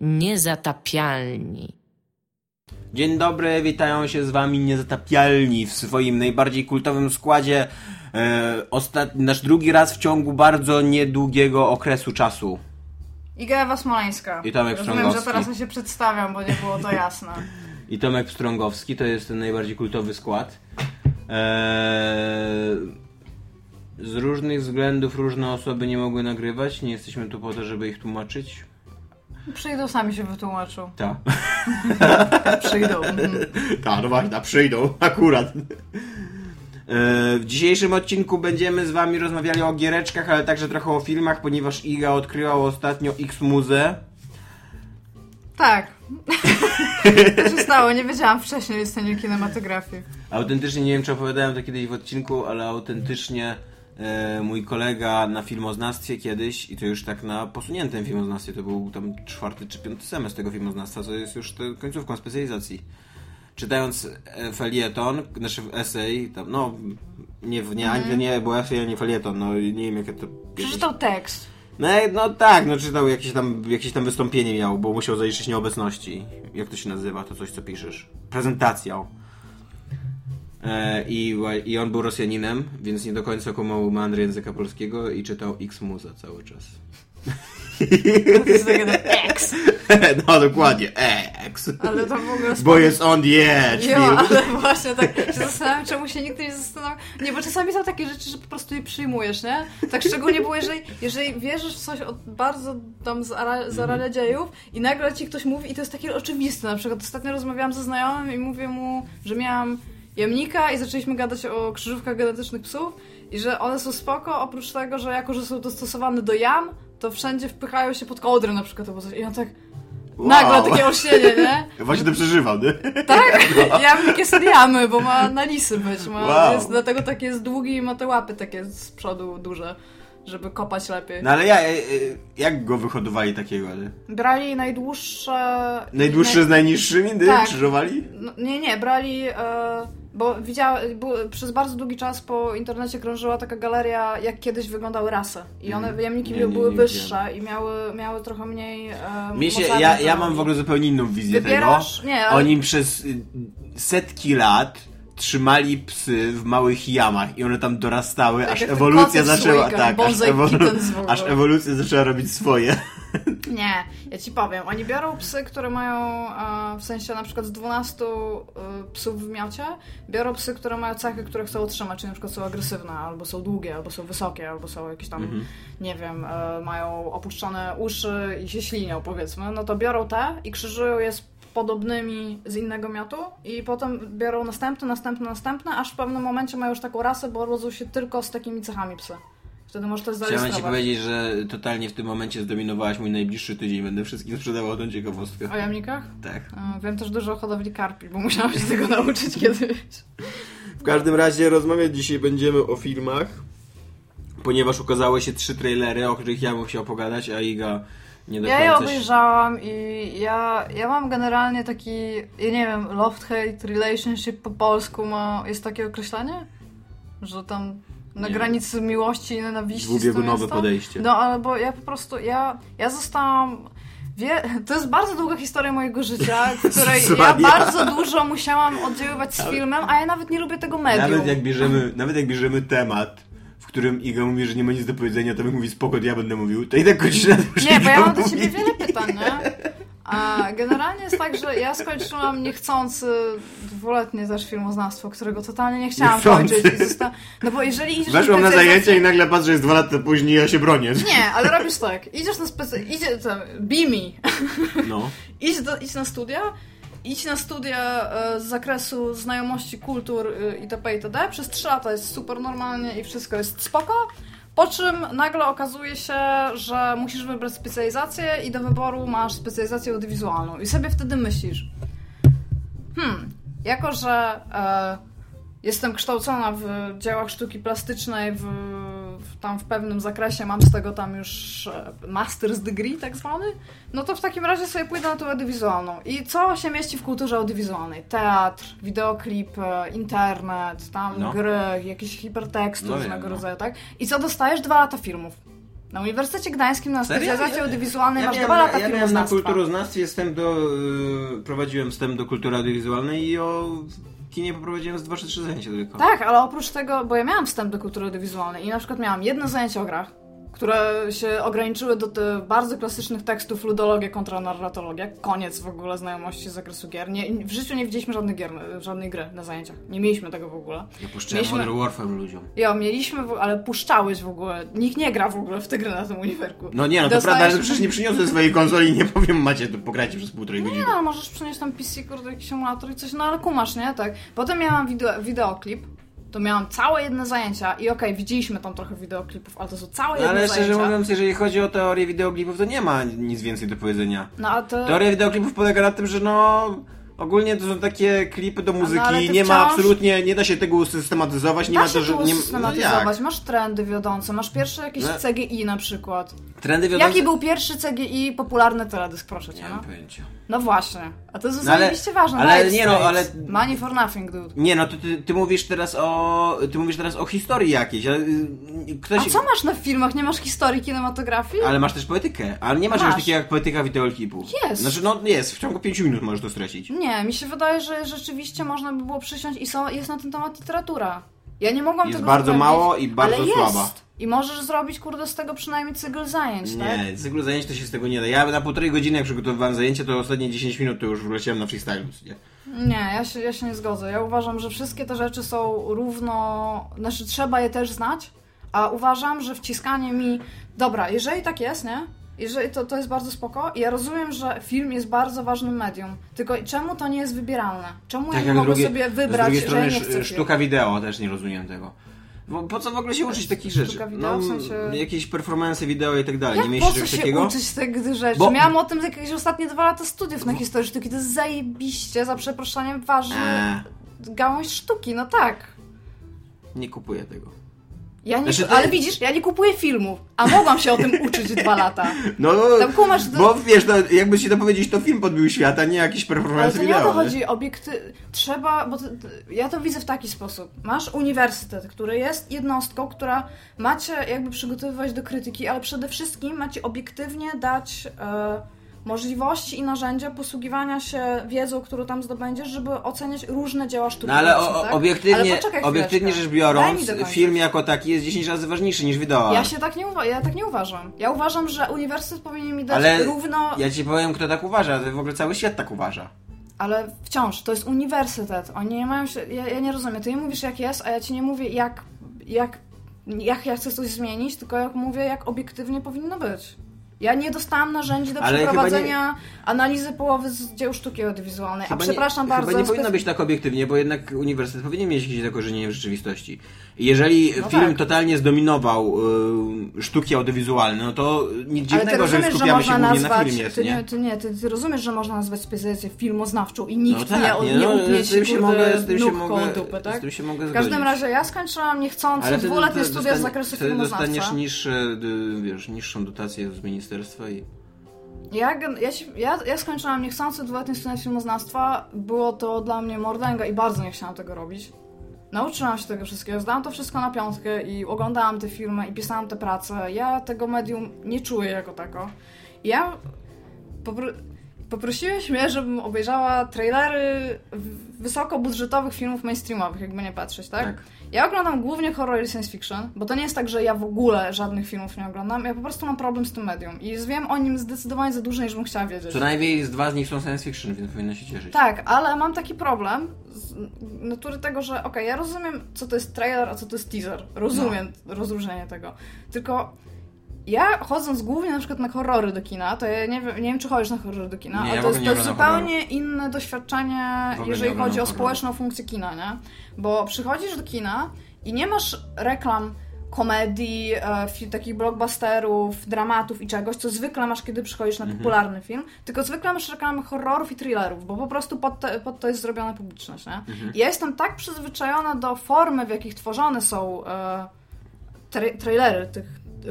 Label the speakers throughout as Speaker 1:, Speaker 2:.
Speaker 1: Niezatapialni.
Speaker 2: Dzień dobry, witają się z wami niezatapialni w swoim najbardziej kultowym składzie. E, ostat... Nasz drugi raz w ciągu bardzo niedługiego okresu czasu.
Speaker 3: Iga Ewa Smoleńska.
Speaker 2: I Tomek
Speaker 3: Rozumiem,
Speaker 2: Strągowski.
Speaker 3: że teraz ja się przedstawiam, bo nie było to jasne.
Speaker 2: I Tomek Pstrągowski, to jest ten najbardziej kultowy skład. Eee, z różnych względów różne osoby nie mogły nagrywać. Nie jesteśmy tu po to, żeby ich tłumaczyć.
Speaker 3: Przyjdą, sami się wytłumaczą.
Speaker 2: Tak.
Speaker 3: Przyjdą.
Speaker 2: Tak, no właśnie, przyjdą, akurat. E, W dzisiejszym odcinku będziemy z wami rozmawiali o giereczkach, ale także trochę o filmach, ponieważ Iga odkryła ostatnio X-Muzę.
Speaker 3: Tak. to się stało, nie wiedziałam wcześniej o istnieniu kinematografii.
Speaker 2: Autentycznie, nie wiem czy opowiadałem to kiedyś w odcinku, ale autentycznie mój kolega na filmoznawstwie kiedyś, i to już tak na posuniętym filmoznawstwie, to był tam czwarty czy piąty semestr tego filmoznawstwa, co jest już końcówką specjalizacji. Czytając e, felieton, znaczy essay, tam, no nie, nie,
Speaker 3: Mhm.
Speaker 2: nie, nie było essay, ani felieton, no nie wiem jakie to...
Speaker 3: Przeczytał tekst.
Speaker 2: No, no tak, no czytał jakieś tam, jakieś tam wystąpienie miał, bo musiał zaliczyć nieobecności. Jak to się nazywa, to coś co piszesz? Prezentacja. E, i, I on był Rosjaninem, więc nie do końca kumał meandry języka polskiego i czytał X-Muza cały czas.
Speaker 3: To jest takie no,
Speaker 2: no dokładnie, X.
Speaker 3: Ale to w ogóle...
Speaker 2: Bo jest on the edge, Phil.
Speaker 3: ale właśnie tak się zastanawiam, czemu się nigdy nie zastanawiam. Nie, bo czasami są takie rzeczy, że po prostu je przyjmujesz, nie? Tak szczególnie było, jeżeli, jeżeli wierzysz w coś od bardzo tam zara- zarania dziejów i nagle ci ktoś mówi i to jest takie oczywiste. Na przykład ostatnio rozmawiałam ze znajomym i mówię mu, że miałam jamnika i zaczęliśmy gadać o krzyżówkach genetycznych psów i że one są spoko, oprócz tego, że jako, że są dostosowane do jam, to wszędzie wpychają się pod kołdry na przykład albo coś. I on tak...
Speaker 2: Wow.
Speaker 3: Nagle takie olśnienie, nie?
Speaker 2: Właśnie to przeżywał, nie?
Speaker 3: Tak? Jamnik jest jamy, bo ma na lisy być. Ma,
Speaker 2: Wow.
Speaker 3: jest, dlatego tak jest długi i ma te łapy takie z przodu duże, żeby kopać lepiej.
Speaker 2: No ale ja, jak go wyhodowali takiego?
Speaker 3: Brali najdłuższe...
Speaker 2: Najdłuższy
Speaker 3: naj-
Speaker 2: z najniższymi, nie?
Speaker 3: Tak.
Speaker 2: Krzyżowali?
Speaker 3: No, nie, nie, brali... E, bo widziała, przez bardzo długi czas po internecie krążyła taka galeria, jak kiedyś wyglądały rasy. I one,
Speaker 2: Mhm.
Speaker 3: jamniki
Speaker 2: Nie, nie,
Speaker 3: były
Speaker 2: nie
Speaker 3: wyższe i miały, miały trochę mniej e,
Speaker 2: się, ja, ja mam w ogóle zupełnie inną wizję
Speaker 3: Wybierasz-
Speaker 2: tego.
Speaker 3: nie, ale-
Speaker 2: Oni przez setki lat trzymali psy w małych jamach i one tam dorastały,
Speaker 3: Tak
Speaker 2: aż ewolucja zaczęła. Tak, aż,
Speaker 3: ogóle.
Speaker 2: aż ewolucja zaczęła robić swoje.
Speaker 3: Nie, ja ci powiem. Oni biorą psy, które mają e, w sensie na przykład z 12 e, psów w miocie, biorą psy, które mają cechy, które chcą otrzymać, czyli na przykład są agresywne, albo są długie, albo są wysokie, albo są jakieś tam,
Speaker 2: Mhm.
Speaker 3: nie wiem, e, mają opuszczone uszy i się ślinią, powiedzmy. No to biorą te i krzyżują je z podobnymi z innego miotu i potem biorą następne, następne, następne, aż w pewnym momencie mają już taką rasę, bo rodzą się tylko z takimi cechami psy. Wtedy możesz to
Speaker 2: Chciałem ci
Speaker 3: zarejestrować.
Speaker 2: powiedzieć, że totalnie w tym momencie zdominowałaś mój najbliższy tydzień. Będę wszystkim sprzedawał tą ciekawostkę.
Speaker 3: O jamnikach?
Speaker 2: Tak.
Speaker 3: E, Wiem też dużo o hodowli karpi, bo musiałam się tego nauczyć kiedyś.
Speaker 2: W każdym razie rozmawiać dzisiaj będziemy o filmach, ponieważ ukazały się trzy trailery, o których ja bym chciał pogadać, a Iga nie do
Speaker 3: Ja je obejrzałam i ja, ja mam generalnie taki, ja nie wiem, love-hate relationship po polsku ma, jest takie określenie? Że tam na
Speaker 2: Nie.
Speaker 3: granicy miłości i nienawiści.
Speaker 2: Dwubiegunowe
Speaker 3: jest to?
Speaker 2: podejście.
Speaker 3: No, ale bo ja po prostu, ja, ja zostałam... Wie, to jest bardzo długa historia mojego życia, w której ja bardzo dużo musiałam oddziaływać z filmem, a ja nawet nie lubię tego medium.
Speaker 2: Nawet jak, bierzemy, nawet jak bierzemy temat, którym Iga mówi, że nie ma nic do powiedzenia, to mówi spoko, ja będę mówił, to i tak godzinę
Speaker 3: Nie, bo ja mam do ciebie wiele pytań, nie? A generalnie jest tak, że ja skończyłam niechcący dwuletnie też filmoznawstwo, którego totalnie nie chciałam
Speaker 2: Niechcący.
Speaker 3: kończyć zosta... No bo jeżeli idziesz
Speaker 2: Weszłam na zajęcie i nagle patrzę, że jest dwa lata później ja się bronię.
Speaker 3: Nie, ale robisz tak, idziesz na specy... idzie tam, BIMI,
Speaker 2: No.
Speaker 3: idź, do, idź na studia, idź na studia e, z zakresu znajomości kultur e, itp. itd. Przez 3 lata jest super normalnie i wszystko jest spoko. Po czym nagle okazuje się, że musisz wybrać specjalizację i do wyboru masz specjalizację audiowizualną. I sobie wtedy myślisz, hmm, jako że e, jestem kształcona w dziełach sztuki plastycznej, w, tam w pewnym zakresie, mam z tego tam już e, master's degree tak zwany, no to w takim razie sobie pójdę na tą audiowizualną. I co się mieści w kulturze audiowizualnej? Teatr, wideoklip, e, internet, tam
Speaker 2: No.
Speaker 3: gry, jakieś hiperteksty
Speaker 2: No
Speaker 3: różnego
Speaker 2: no.
Speaker 3: rodzaju, tak? I co dostajesz? Dwa lata filmów. Na Uniwersytecie Gdańskim na specjalizacji
Speaker 2: Ja-
Speaker 3: audiowizualnej
Speaker 2: Ja
Speaker 3: masz dwa lata
Speaker 2: ja miałem na
Speaker 3: filmoznawstwa.
Speaker 2: kulturoznawstwie wstęp do... Yy, prowadziłem wstęp do kultury audiowizualnej i o kinie poprowadziłem z dwa czy trzy zajęcia tylko.
Speaker 3: Tak, ale oprócz tego, bo ja miałam wstęp do kultury audiowizualnej i na przykład miałam jedno zajęcie o grach, które się ograniczyły do tych bardzo klasycznych tekstów ludologia kontra narratologia. Koniec w ogóle znajomości z zakresu gier. Nie, w życiu nie widzieliśmy żadnych gier, żadnej gry na zajęciach. Nie mieliśmy tego w ogóle.
Speaker 2: Ja puszczałem
Speaker 3: Mieliśmy-
Speaker 2: Modern Warfare ludziom.
Speaker 3: Jo, mieliśmy, ale puszczałeś w ogóle. Nikt nie gra w ogóle w te gry na tym uniwerku.
Speaker 2: No nie, no to
Speaker 3: Dostałeś-
Speaker 2: prawda, ale przecież nie przyniosłem swojej konsoli i nie powiem, macie, to pograjcie przez półtorej godziny.
Speaker 3: Nie, no, możesz przynieść tam PC, kurde, jakiś emulator i coś, no ale kumasz, nie? Tak. Potem miałam wideo, wideoklip, to miałam całe jedne zajęcia i okej, widzieliśmy tam trochę wideoklipów, ale to są całe
Speaker 2: No,
Speaker 3: jedne
Speaker 2: ale szczerze
Speaker 3: zajęcia.
Speaker 2: mówiąc, jeżeli chodzi o teorię wideoklipów, to nie ma nic więcej do powiedzenia.
Speaker 3: No a to...
Speaker 2: Teoria wideoklipów polega na tym, że no... Ogólnie to są takie klipy do
Speaker 3: no,
Speaker 2: muzyki,
Speaker 3: ty
Speaker 2: nie ma
Speaker 3: wciąż-
Speaker 2: absolutnie, nie da się tego usystematyzować, nie
Speaker 3: Da
Speaker 2: ma
Speaker 3: się
Speaker 2: to, że... Nie, no
Speaker 3: systematyzować,
Speaker 2: jak?
Speaker 3: masz trendy wiodące, masz pierwsze jakieś
Speaker 2: No.
Speaker 3: CGI na przykład.
Speaker 2: Trendy wiodące...
Speaker 3: Jaki był pierwszy CGI popularny teledysk, proszę cię,
Speaker 2: Nie
Speaker 3: no?
Speaker 2: mam pojęcia.
Speaker 3: No właśnie, a to jest
Speaker 2: No
Speaker 3: zajebiście ważne.
Speaker 2: ale nie no, ale-
Speaker 3: Money for nothing, dude.
Speaker 2: Nie no, to ty, ty mówisz teraz o... Ty mówisz teraz o historii jakiejś, ale... y, Ktoś...
Speaker 3: A co masz na filmach? Nie masz historii kinematografii?
Speaker 2: Ale masz też poetykę, ale nie masz,
Speaker 3: Masz.
Speaker 2: czegoś takiego jak poetyka wideoklipu.
Speaker 3: Jest.
Speaker 2: Znaczy, no jest, w ciągu 5 minut możesz to stracić.
Speaker 3: Nie, mi się wydaje, że rzeczywiście można by było przysiąść i są, jest na ten temat literatura. Ja nie mogłam
Speaker 2: Jest
Speaker 3: tego
Speaker 2: bardzo
Speaker 3: zapewnić,
Speaker 2: mało i bardzo
Speaker 3: ale
Speaker 2: słaba.
Speaker 3: Jest. I możesz zrobić, kurde, z tego przynajmniej cykl zajęć, tak?
Speaker 2: Nie, tego zajęć to się z tego nie da. Ja na półtorej godziny jak przygotowywałem zajęcie, to ostatnie 10 minut to już wleciałem na freestyle. Nie?
Speaker 3: Nie, ja się, ja się nie zgodzę. Ja uważam, że wszystkie te rzeczy są równo... Znaczy, trzeba je też znać, a uważam, że wciskanie mi... Dobra, jeżeli tak jest, nie? Jeżeli to, to jest bardzo spoko. I ja rozumiem, że film jest bardzo ważnym medium. Tylko czemu to nie jest wybieralne? Czemu ja nie mogę sobie
Speaker 2: z
Speaker 3: wybrać,
Speaker 2: drugiej
Speaker 3: że
Speaker 2: strony
Speaker 3: ja nie chcę
Speaker 2: sztuka wideo też nie rozumiem tego. Bo po co w ogóle się uczyć takich rzeczy?
Speaker 3: Wideo, w sensie-
Speaker 2: Jakieś performance wideo i tak dalej.
Speaker 3: Jak
Speaker 2: nie
Speaker 3: po
Speaker 2: mieliście
Speaker 3: co
Speaker 2: czegoś
Speaker 3: się
Speaker 2: takiego?
Speaker 3: uczyć tych rzeczy?
Speaker 2: Bo-
Speaker 3: Miałam o tym jakieś ostatnie dwa lata studiów na historii sztuki. To jest zajebiście, za przeproszeniem, ważny
Speaker 2: Eee,
Speaker 3: gałąź sztuki, no tak.
Speaker 2: nie kupuję tego.
Speaker 3: Ja nie,
Speaker 2: Znaczy,
Speaker 3: Ale widzisz, ja nie kupuję filmów, a mogłam się o tym uczyć dwa lata.
Speaker 2: No,
Speaker 3: Tam kumasz,
Speaker 2: bo wiesz, no, jakby ci to powiedzieć, to film podbił świat, a nie jakiś
Speaker 3: Ale
Speaker 2: performance
Speaker 3: to nie o
Speaker 2: wideo.
Speaker 3: to chodzi, obiekty... Trzeba, bo to, to, ja to widzę w taki sposób. Masz uniwersytet, który jest jednostką, która macie jakby przygotowywać do krytyki, ale przede wszystkim macie obiektywnie dać e, możliwości i narzędzia posługiwania się wiedzą, którą tam zdobędziesz, żeby oceniać różne dzieła sztuki.
Speaker 2: No ale o,
Speaker 3: tak?
Speaker 2: obiektywnie,
Speaker 3: Ale
Speaker 2: obiektywnie rzecz
Speaker 3: mi
Speaker 2: biorąc, film jako taki jest 10 razy ważniejszy niż wideo.
Speaker 3: Ja się tak nie, uwa- ja tak nie uważam. Ja uważam, że uniwersytet powinien mi dać
Speaker 2: Ale
Speaker 3: równo...
Speaker 2: Ja ci powiem, kto tak uważa, w ogóle cały świat tak uważa.
Speaker 3: Ale wciąż, to jest uniwersytet. Oni nie mają się. Ja, ja nie rozumiem. Ty nie mówisz jak jest, a ja ci nie mówię jak, jak, jak ja chcę coś zmienić, tylko jak mówię, jak obiektywnie powinno być. Ja nie dostałam narzędzi do
Speaker 2: Ale chyba
Speaker 3: przeprowadzenia analizy połowy z dzieł sztuki audiowizualnej. A przepraszam
Speaker 2: nie,
Speaker 3: bardzo.
Speaker 2: Chyba nie powinno być tak obiektywnie, bo jednak uniwersytet powinien mieć jakieś zakorzenienie w rzeczywistości. Jeżeli
Speaker 3: No
Speaker 2: film
Speaker 3: tak.
Speaker 2: totalnie zdominował y, sztuki audiowizualne, no to nic
Speaker 3: ty
Speaker 2: dziwnego, że
Speaker 3: rozumiesz, że
Speaker 2: skupiamy się głównie na filmie,
Speaker 3: ty,
Speaker 2: nie?
Speaker 3: nie, ty nie, ty, ty rozumiesz, że można nazwać specjalizację filmoznawczą i
Speaker 2: No
Speaker 3: nikt
Speaker 2: tak,
Speaker 3: nie,
Speaker 2: nie,
Speaker 3: nie
Speaker 2: no,
Speaker 3: upnie
Speaker 2: z tym się mogę, z tym się mogę,
Speaker 3: dupy, tak?
Speaker 2: z tym się mogę
Speaker 3: W każdym
Speaker 2: zgodzić.
Speaker 3: razie ja skończyłam niechcący dwuletnie studia z zakresu
Speaker 2: dostaniesz
Speaker 3: filmoznawstwa.
Speaker 2: niższe, y, wiesz, niższą dotację z ministerstwa i...
Speaker 3: Ja, ja, się- ja, ja skończyłam niechcący dwuletnie studia filmoznawstwa. Było to dla mnie mordęga i bardzo nie chciałam tego robić. Nauczyłam się tego wszystkiego, zdałam to wszystko na piątkę i oglądałam te filmy i pisałam te prace. Ja tego medium nie czuję jako tako. Ja popro- poprosiłeś mnie, żebym obejrzała trailery wysokobudżetowych filmów mainstreamowych, jakby nie patrzeć, tak?
Speaker 2: Tak.
Speaker 3: Ja oglądam głównie horror i science fiction, bo to nie jest tak, że ja w ogóle żadnych filmów nie oglądam. Ja po prostu mam problem z tym medium i wiem o nim zdecydowanie za dużo, niż bym chciała wiedzieć.
Speaker 2: Co najmniej z dwa z nich są science fiction, więc powinno się cieszyć.
Speaker 3: Tak, ale mam taki problem z natury tego, że okej, ja rozumiem, co to jest trailer, a co to jest teaser. Rozumiem rozróżnienie tego. Tylko ja chodząc głównie na przykład na horrory do kina, to ja nie wiem, nie wiem czy chodzisz na horrory do kina,
Speaker 2: Nie,
Speaker 3: ale to jest, to jest zupełnie inne doświadczenie, jeżeli chodzi o społeczną funkcję kina, nie? Bo przychodzisz do kina i nie masz reklam komedii, e, takich blockbusterów, dramatów i czegoś, co zwykle masz, kiedy przychodzisz na
Speaker 2: Mhm.
Speaker 3: popularny film, tylko zwykle masz reklamy horrorów i thrillerów, bo po prostu pod, te, pod to jest zrobiona publiczność, nie?
Speaker 2: Mhm.
Speaker 3: I ja jestem tak przyzwyczajona do formy, w jakich tworzone są e, tra- trailery tych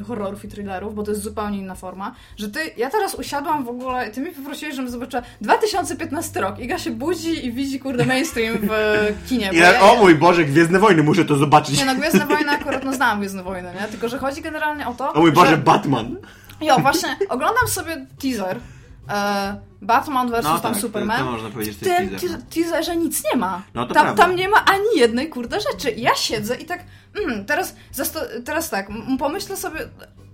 Speaker 3: horrorów i thrillerów, bo to jest zupełnie inna forma, że ty, ja teraz usiadłam w ogóle ty mi poprosiłeś, żebym zobaczyła 2015 rok. Iga się budzi i widzi, kurde, mainstream w kinie.
Speaker 2: I ja, o mój Boże, Gwiezdne Wojny, muszę to zobaczyć.
Speaker 3: Nie no, Gwiezdne Wojny akurat, no znałam Gwiezdne Wojny, nie? Tylko, że chodzi generalnie o to,
Speaker 2: O mój Boże,
Speaker 3: że...
Speaker 2: Batman.
Speaker 3: Jo, właśnie, oglądam sobie teaser e, Batman vs.
Speaker 2: No
Speaker 3: tam
Speaker 2: tak,
Speaker 3: Superman.
Speaker 2: To, można powiedzieć,
Speaker 3: W tym
Speaker 2: teaser.
Speaker 3: te- teaserze nic nie ma.
Speaker 2: No to
Speaker 3: tam,
Speaker 2: prawda.
Speaker 3: tam nie ma ani jednej kurde rzeczy. I ja siedzę i tak, mm, teraz, teraz tak, pomyślę sobie,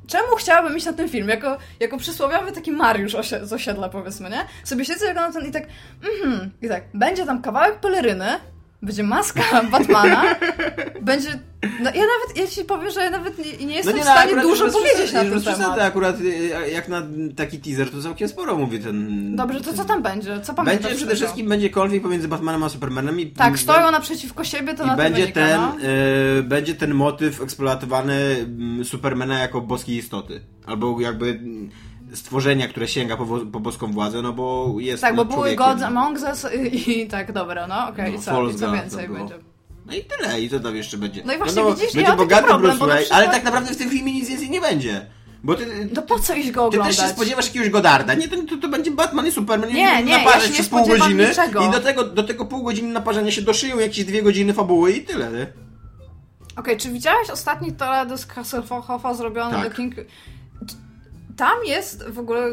Speaker 3: czemu chciałabym iść na ten film? Jako, jako przysłowiowy taki Mariusz osie- z osiedla, powiedzmy, nie? Sobie siedzę i oglądam ten i tak, mhm, i tak, będzie tam kawałek peleryny, będzie maska Batmana, będzie... No ja nawet, ja ci powiem, że ja nawet nie, nie jestem w stanie
Speaker 2: akurat
Speaker 3: dużo powiedzieć na ten temat.
Speaker 2: akurat y, jak na taki teaser, to całkiem sporo mówi ten...
Speaker 3: Dobrze, to co tam będzie? Co pamiętasz?
Speaker 2: Będzie przede wszystkim będzie konflikt pomiędzy Batmanem a Supermanem i
Speaker 3: Tak, stoją naprzeciwko siebie, to
Speaker 2: i
Speaker 3: na
Speaker 2: będzie
Speaker 3: wynika,
Speaker 2: ten,
Speaker 3: no.
Speaker 2: y, będzie ten motyw eksploatowany mm, Supermana jako boskiej istoty. Albo jakby stworzenia, które sięga po, po boską władzę, no bo jest
Speaker 3: Tak, bo
Speaker 2: no,
Speaker 3: były. Gods Among Us i, i tak, dobra, no okej,
Speaker 2: No,
Speaker 3: i co, i co
Speaker 2: God
Speaker 3: więcej
Speaker 2: to
Speaker 3: będzie?
Speaker 2: No i tyle, i co tam jeszcze będzie?
Speaker 3: No i właśnie
Speaker 2: no,
Speaker 3: widzisz, ja
Speaker 2: będzie
Speaker 3: taki
Speaker 2: bogaty
Speaker 3: problem,
Speaker 2: Bruce
Speaker 3: bo przykład-
Speaker 2: ale tak naprawdę w tym filmie nic więcej nie będzie. Bo ty,
Speaker 3: No po co iść go
Speaker 2: ty
Speaker 3: oglądać?
Speaker 2: też się spodziewasz jakiegoś Godarda. Nie, to, to, to będzie Batman i Superman.
Speaker 3: Nie, nie, ja
Speaker 2: naparzać
Speaker 3: się nie
Speaker 2: przez pół godziny
Speaker 3: niczego.
Speaker 2: i do tego, do tego pół godziny naparzania się doszyją jakieś dwie godziny fabuły i tyle.
Speaker 3: Okej, czy widziałeś ostatni teledysk Hasselhoffa zrobiony
Speaker 2: Tak.
Speaker 3: do King... Tam jest w ogóle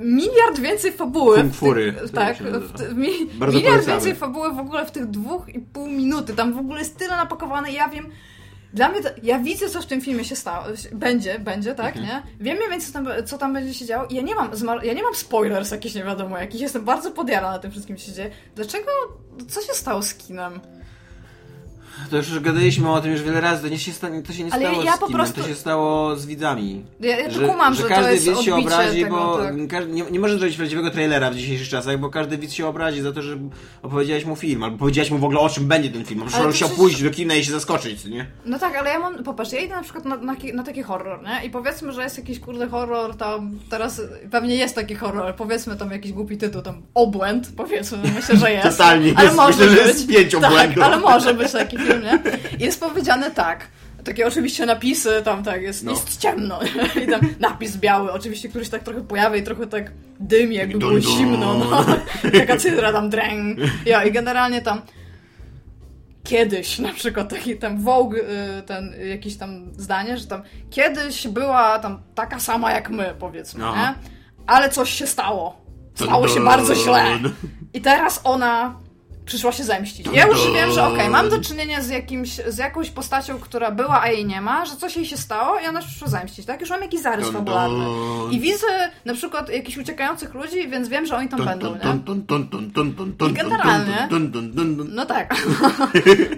Speaker 3: miliard więcej fabuły.
Speaker 2: Kung
Speaker 3: w
Speaker 2: Fury,
Speaker 3: tych-
Speaker 2: to
Speaker 3: Tak,
Speaker 2: nazywa.
Speaker 3: w mi, miliard
Speaker 2: polecamy.
Speaker 3: więcej fabuły w ogóle w tych dwóch i pół minuty. Tam w ogóle jest tyle napakowane. Ja wiem, dla mnie, to, ja widzę, co w tym filmie się stało. Będzie, będzie, tak,
Speaker 2: Mhm.
Speaker 3: nie? Wiem mniej więcej, co tam, co tam będzie się działo. Ja nie mam, ja nie mam spoilers jakichś nie wiadomo jakich. Jestem bardzo podjarana tym wszystkim, co się dzieje. Dlaczego, co się stało z kinem?
Speaker 2: To już gadaliśmy o tym już wiele razy, to, nie się, sta- to się nie
Speaker 3: Ale
Speaker 2: stało
Speaker 3: ja
Speaker 2: z
Speaker 3: po
Speaker 2: kinem,
Speaker 3: prostu-
Speaker 2: to się stało z widzami.
Speaker 3: Ja, ja to kumam, że,
Speaker 2: każdy
Speaker 3: to jest
Speaker 2: widz się obrazi,
Speaker 3: tego,
Speaker 2: bo
Speaker 3: tak.
Speaker 2: każdy, nie, nie możesz zrobić prawdziwego trailera w dzisiejszych czasach, bo każdy widz się obrazi za to, że opowiedziałeś mu film, albo powiedziałeś mu w ogóle o czym będzie ten film.
Speaker 3: Ale
Speaker 2: on
Speaker 3: przecież-
Speaker 2: pójść do kina i się zaskoczyć, nie?
Speaker 3: No tak, ale ja mam, popatrz, ja idę na przykład na, na, na taki horror, nie? I powiedzmy, że jest jakiś kurde horror, tam teraz pewnie jest taki horror, ale powiedzmy tam jakiś głupi tytuł, tam obłęd, powiedzmy, myślę, że jest.
Speaker 2: Totalnie
Speaker 3: ale
Speaker 2: jest,
Speaker 3: może
Speaker 2: myślę, że
Speaker 3: być.
Speaker 2: jest pięć
Speaker 3: tak,
Speaker 2: obłędów.
Speaker 3: ale może być taki film, nie? Jest powiedziane tak. Takie oczywiście napisy, tam tak, jest,
Speaker 2: No.
Speaker 3: jest ciemno i tam napis biały, oczywiście któryś tak trochę pojawia i trochę tak dym, jakby było
Speaker 2: dun.
Speaker 3: zimno, no. Taka cydra tam dręg. Ja, i generalnie tam kiedyś, na przykład taki tam Vogue, y, ten jakieś tam zdanie, że tam kiedyś była tam taka sama jak my, powiedzmy,
Speaker 2: No.
Speaker 3: Ale coś się stało. Stało się bardzo źle. I teraz ona przyszła się zemścić. Ja już wiem, że okej, mam do czynienia z, jakimś, z jakąś postacią, która była, a jej nie ma, że coś jej się stało i ona przyszła zemścić, tak? Już mam jakiś zarys fabularny. I widzę na przykład jakichś uciekających ludzi, więc wiem, że oni tam będą, nie? I generalnie- No tak.